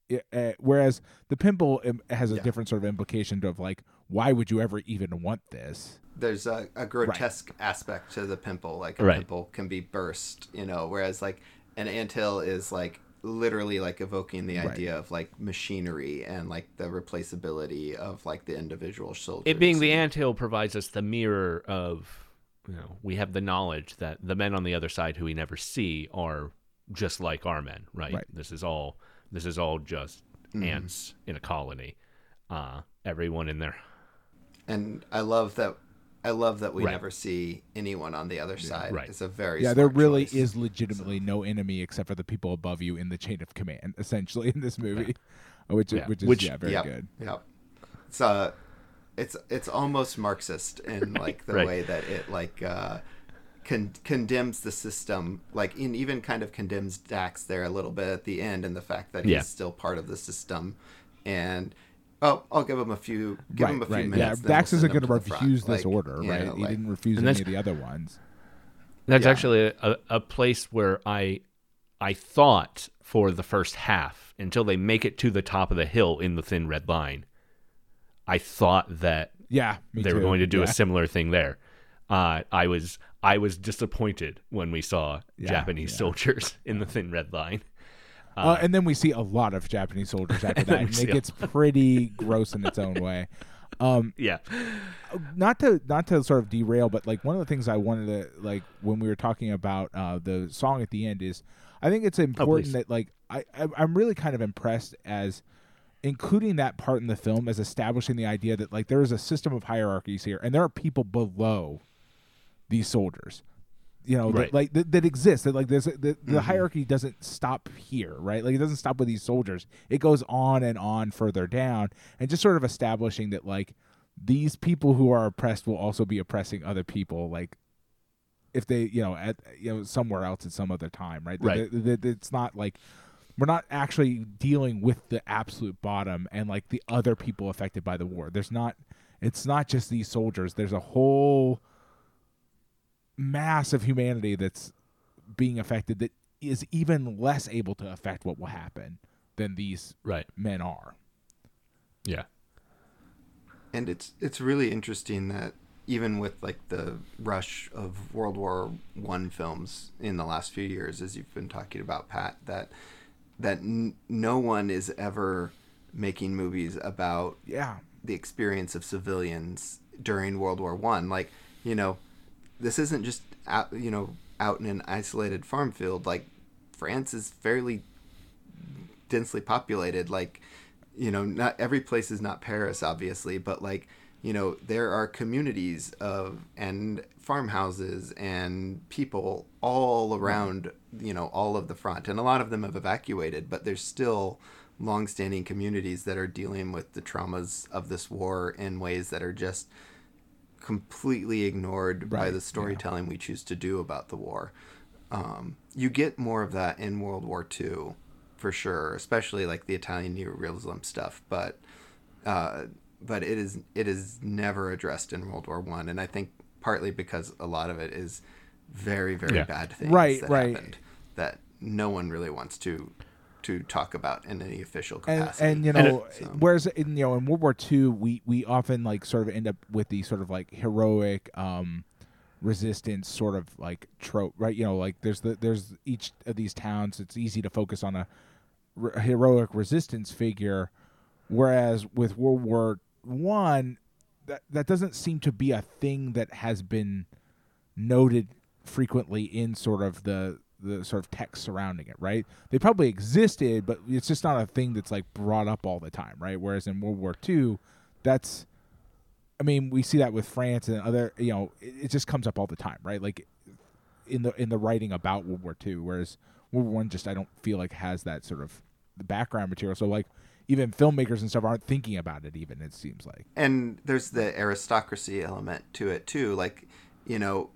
It, uh, whereas the pimple um, has a Yeah. different sort of implication of like, why would you ever even want this? there's a, a grotesque aspect to the pimple like a Right. pimple can be burst you know whereas like an anthill is like literally like evoking the Right. idea of like machinery and like the replaceability of like the individual soldiers It being the anthill provides us the mirror of, you know, we have the knowledge that the men on the other side who we never see are just like our men, right? Right. This is all this is all just Mm-hmm. ants in a colony. Uh, everyone in there. and i love that i love that we Right. never see anyone on the other side right. it's a very yeah, there really choice. is legitimately no enemy except for the people above you in the chain of command, essentially in this movie, which Yeah. which is Which- yeah very yep, good. Yep. It's uh it's it's almost Marxist in like the Right. way that it like uh con- condemns the system like in even kind of condemns Dax there a little bit at the end and the fact that he's still part of the system and oh I'll give him a few give right, him a few right. minutes Yeah, then Dax we'll isn't going to to refuse this Like, order, you right? know, he like- didn't refuse any of the other ones. That's Yeah. actually a, a place where I I thought for the first half until they make it to the top of the hill in the thin red line. I thought that Yeah, me they were going to do yeah. a similar thing there. Uh, I was I was disappointed when we saw Yeah, Japanese yeah. soldiers in the thin red line. Uh, and then we see a lot of Japanese soldiers after that, and it gets pretty gross in its own way. Um, Yeah, not to not to sort of derail, but like one of the things I wanted to like when we were talking about uh, the song at the end is, I think it's important please. that like I, I I'm really kind of impressed as including that part in the film as establishing the idea that like there is a system of hierarchies here, and there are people below these soldiers. You know, that, like that, that exists. That like there's a- the, the mm-hmm. hierarchy doesn't stop here, right? Like it doesn't stop with these soldiers. It goes on and on further down, and just sort of establishing that like these people who are oppressed will also be oppressing other people. Like if they, you know, at you know somewhere else at some other time, right? Right. that- that it's not like we're not actually dealing with the absolute bottom and like the other people affected by the war. There's not. It's not just these soldiers. There's a whole mass of humanity that's being affected that is even less able to affect what will happen than these right. men are. Yeah, and it's it's really interesting that even with like the rush of World War One films in the last few years, as you've been talking about, Pat, that that n- no one is ever making movies about Yeah. the experience of civilians during World War One. Like, you know, this isn't just out, you know, out in an isolated farm field. Like, France is fairly densely populated. Like, you know, not every place is not Paris, obviously, but like, you know, there are communities of and farmhouses and people all around, you know, all of the front, and a lot of them have evacuated, but there's still longstanding communities that are dealing with the traumas of this war in ways that are just completely ignored by Right, the yeah. storytelling we choose to do about the war. Um, you get more of that in World War II, for sure, especially like the Italian neorealism stuff. But uh, but it is it is never addressed in World War One, and I think partly because a lot of it is very very Yeah. bad things Right, that right. happened that no one really wants to to talk about in any official and capacity. and you And know So- whereas in you know in World War II we we often like sort of end up with the sort of like heroic um resistance sort of like trope right? You know like there's the there's each of these towns it's easy to focus on a re- heroic resistance figure. Whereas with World War 1 that that doesn't seem to be a thing that has been noted frequently in sort of the the sort of text surrounding it, right? They probably existed, but it's just not a thing that's like brought up all the time, right? Whereas in World War II, that's I mean, we see that with France and other, you know, it, it just comes up all the time, right? Like in the in the writing about World War II, whereas World War One just I don't feel like has that sort of background material. So like even filmmakers and stuff aren't thinking about it even it seems like. and there's the aristocracy element to it too like you know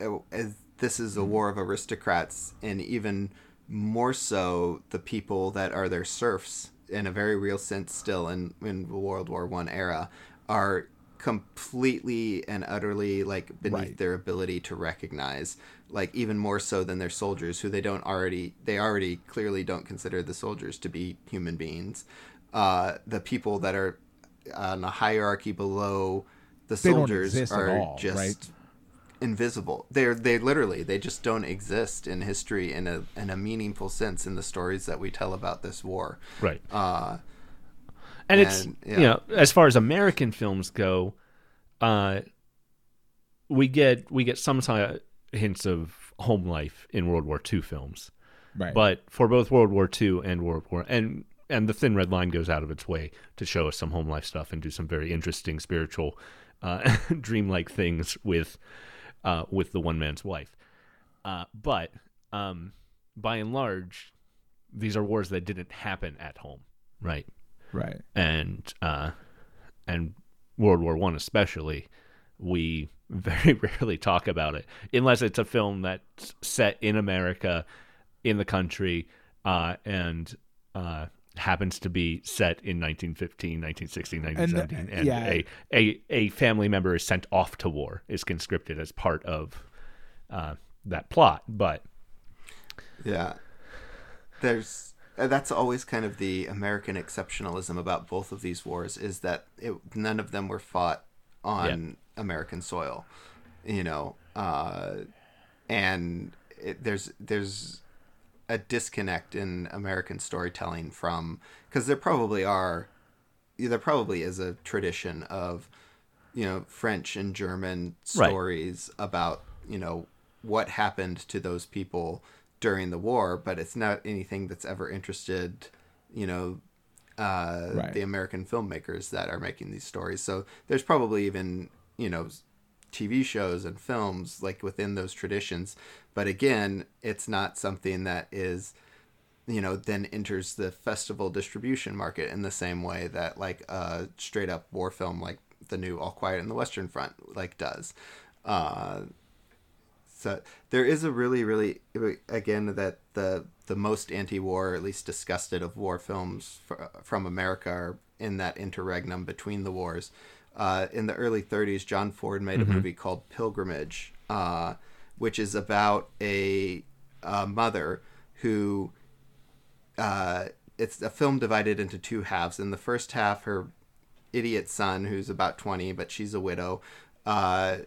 uh, as this is a war of aristocrats and even more so the people that are their serfs in a very real sense still in in the World War One era are completely and utterly like beneath Right. their ability to recognize like even more so than their soldiers who they don't already they already clearly don't consider the soldiers to be human beings uh the people that are on a hierarchy below the soldiers are all, just right? Invisible. They're they literally they just don't exist in history in a in a meaningful sense in the stories that we tell about this war. Right. Uh, and it's And, you know as far as American films go, uh, we get we get some sort of hints of home life in World War II films, Right. but for both World War II and World War and and the Thin Red Line goes out of its way to show us some home life stuff and do some very interesting spiritual, uh, dreamlike things with uh, with the one man's wife. Uh, but um, by and large, these are wars that didn't happen at home, right? right. and uh, and World War One especially, we very rarely talk about it unless it's a film that's set in America, in the country, uh, and uh, happens to be set in 1915, 1916, 1917, and, yeah. a, a a family member is sent off to war is conscripted as part of uh, that plot, but yeah, there's uh, that's always kind of the American exceptionalism about both of these wars is that it, none of them were fought on American soil, you know, uh, and it, there's there's a disconnect in American storytelling from because there probably are there probably is a tradition of you know French and German Right. stories about you know what happened to those people during the war, but it's not anything that's ever interested you know uh, Right. the American filmmakers that are making these stories. So there's probably even you know TV shows and films like within those traditions, but again, it's not something that is you know then enters the festival distribution market in the same way that like a straight up war film like the new All Quiet in the Western Front like does. Uh, so there is a really really again that the the most anti-war or at least disgusted of war films fr- from America are in that interregnum between the wars. Uh, in the early 30s, John Ford made a movie called Pilgrimage, uh, which is about a, a mother who uh, it's a film divided into two halves. In the first half, her idiot son, who's about 20, but she's a widow, uh,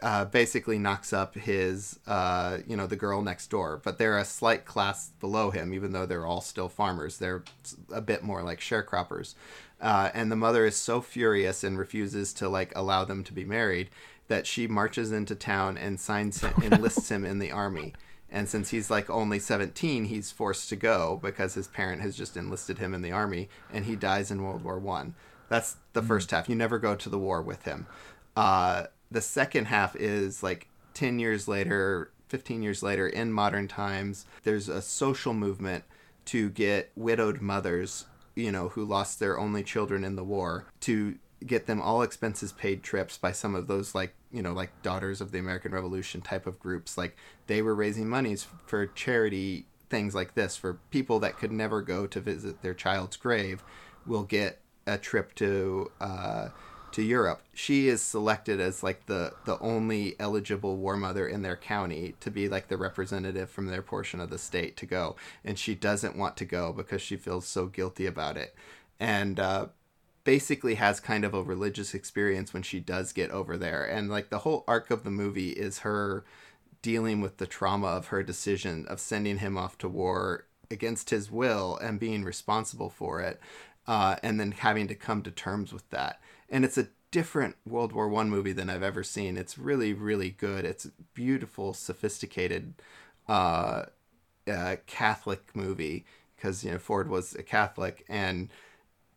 uh, basically knocks up his, uh, you know, the girl next door. But they're a slight class below him, even though they're all still farmers. They're a bit more like sharecroppers. Uh, and the mother is so furious and refuses to like allow them to be married that she marches into town and signs him, enlists him in the army. And since he's like only 17, he's forced to go because his parent has just enlisted him in the army, and he dies in World War One. That's the first half. You never go to the war with him. Uh, the second half is like 10 years later, 15 years later, in modern times. There's a social movement to get widowed mothers, you know, who lost their only children in the war, to get them all expenses paid trips by some of those like you know like daughters of the american revolution type of groups. Like they were raising monies for charity things like this for people that could never go to visit their child's grave will get a trip to uh, to Europe. She is selected as like the the only eligible war mother in their county to be like the representative from their portion of the state to go, and she doesn't want to go because she feels so guilty about it, and uh, basically has kind of a religious experience when she does get over there, and like the whole arc of the movie is her dealing with the trauma of her decision of sending him off to war against his will and being responsible for it uh, and then having to come to terms with that and it's a different world war one movie than i've ever seen. It's really really good. It's a beautiful sophisticated uh, uh, catholic movie because you know ford was a catholic. And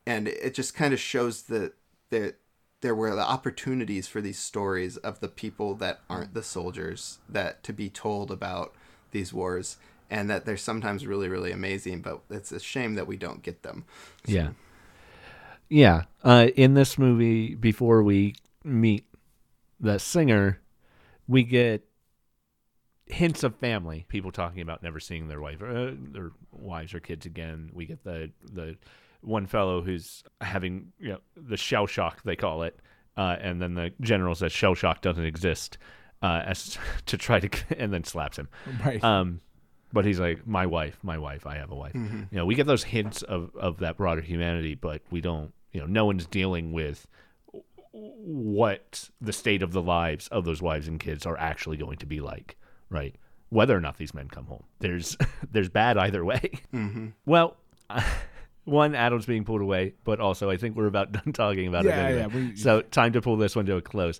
and it just kind of shows that there there were the opportunities for these stories of the people that aren't the soldiers that to be told about these wars and that they're sometimes really really amazing but it's a shame that we don't get them. Yeah. Yeah. Uh, in this movie, before we meet the singer, we get hints of family. People talking about never seeing their wife, uh, their wives or kids again. We get the the one fellow who's having you know the shell shock they call it, uh, and then the general says shell shock doesn't exist, uh, as to try to and then slaps him. Right. Um, but he's like, my wife, my wife, I have a wife. You know, we get those hints of of that broader humanity, but we don't. You know, no one's dealing with what the state of the lives of those wives and kids are actually going to be like, right? Whether or not these men come home, there's there's bad either way. Mm-hmm. Well, one, Adam's being pulled away, but also I think we're about done talking about Yeah, it. Anyway. yeah, we- so time to pull this one to a close.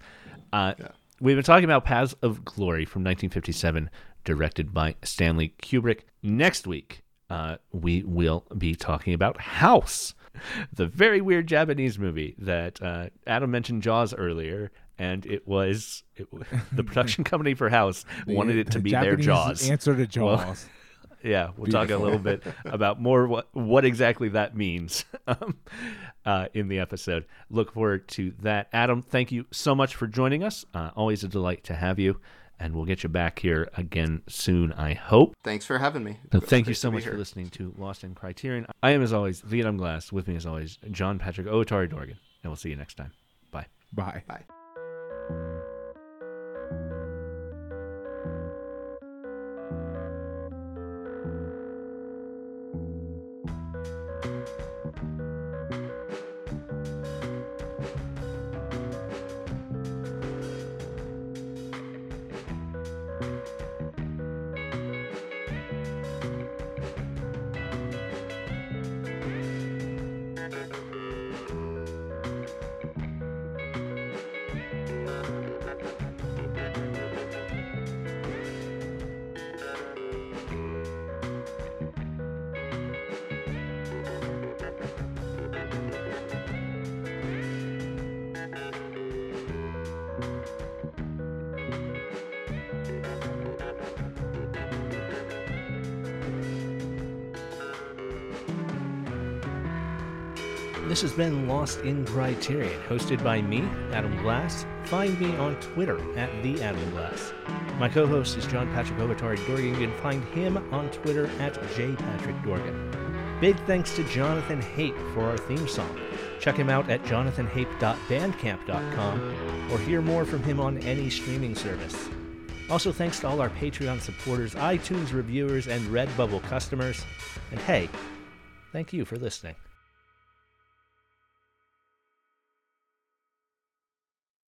Uh, Yeah. We've been talking about Paths of Glory from 1957, directed by Stanley Kubrick. Next week, uh, we will be talking about House, the very weird Japanese movie that uh, Adam mentioned Jaws earlier, and it was it, the production company for House wanted it to be their Jaws. Answer to Well, Jaws. Yeah, we'll talk a little bit about more what what exactly that means um, uh, in the episode. Look forward to that. Adam, thank you so much for joining us. Uh, always a delight to have you, and we'll get you back here again soon. I hope. Thanks for having me. So thank you so to be much for listening to Lost in Criterion. I am, as always, Adam Glass. With me, as always, John Patrick Otari Dorgan, and we'll see you next time. Bye. Bye. Bye. Been Lost in Criterion, hosted by me, Adam Glass. Find me on Twitter at the Adam Glass. My co-host is John Patrick Ovatari Dorgan. You can find him on Twitter at jpatrickdorgan. Big thanks to Jonathan Hape for our theme song. Check him out at jonathanhape.bandcamp.com or hear more from him on any streaming service. Also, thanks to all our Patreon supporters, iTunes reviewers, and Redbubble customers. And hey, thank you for listening.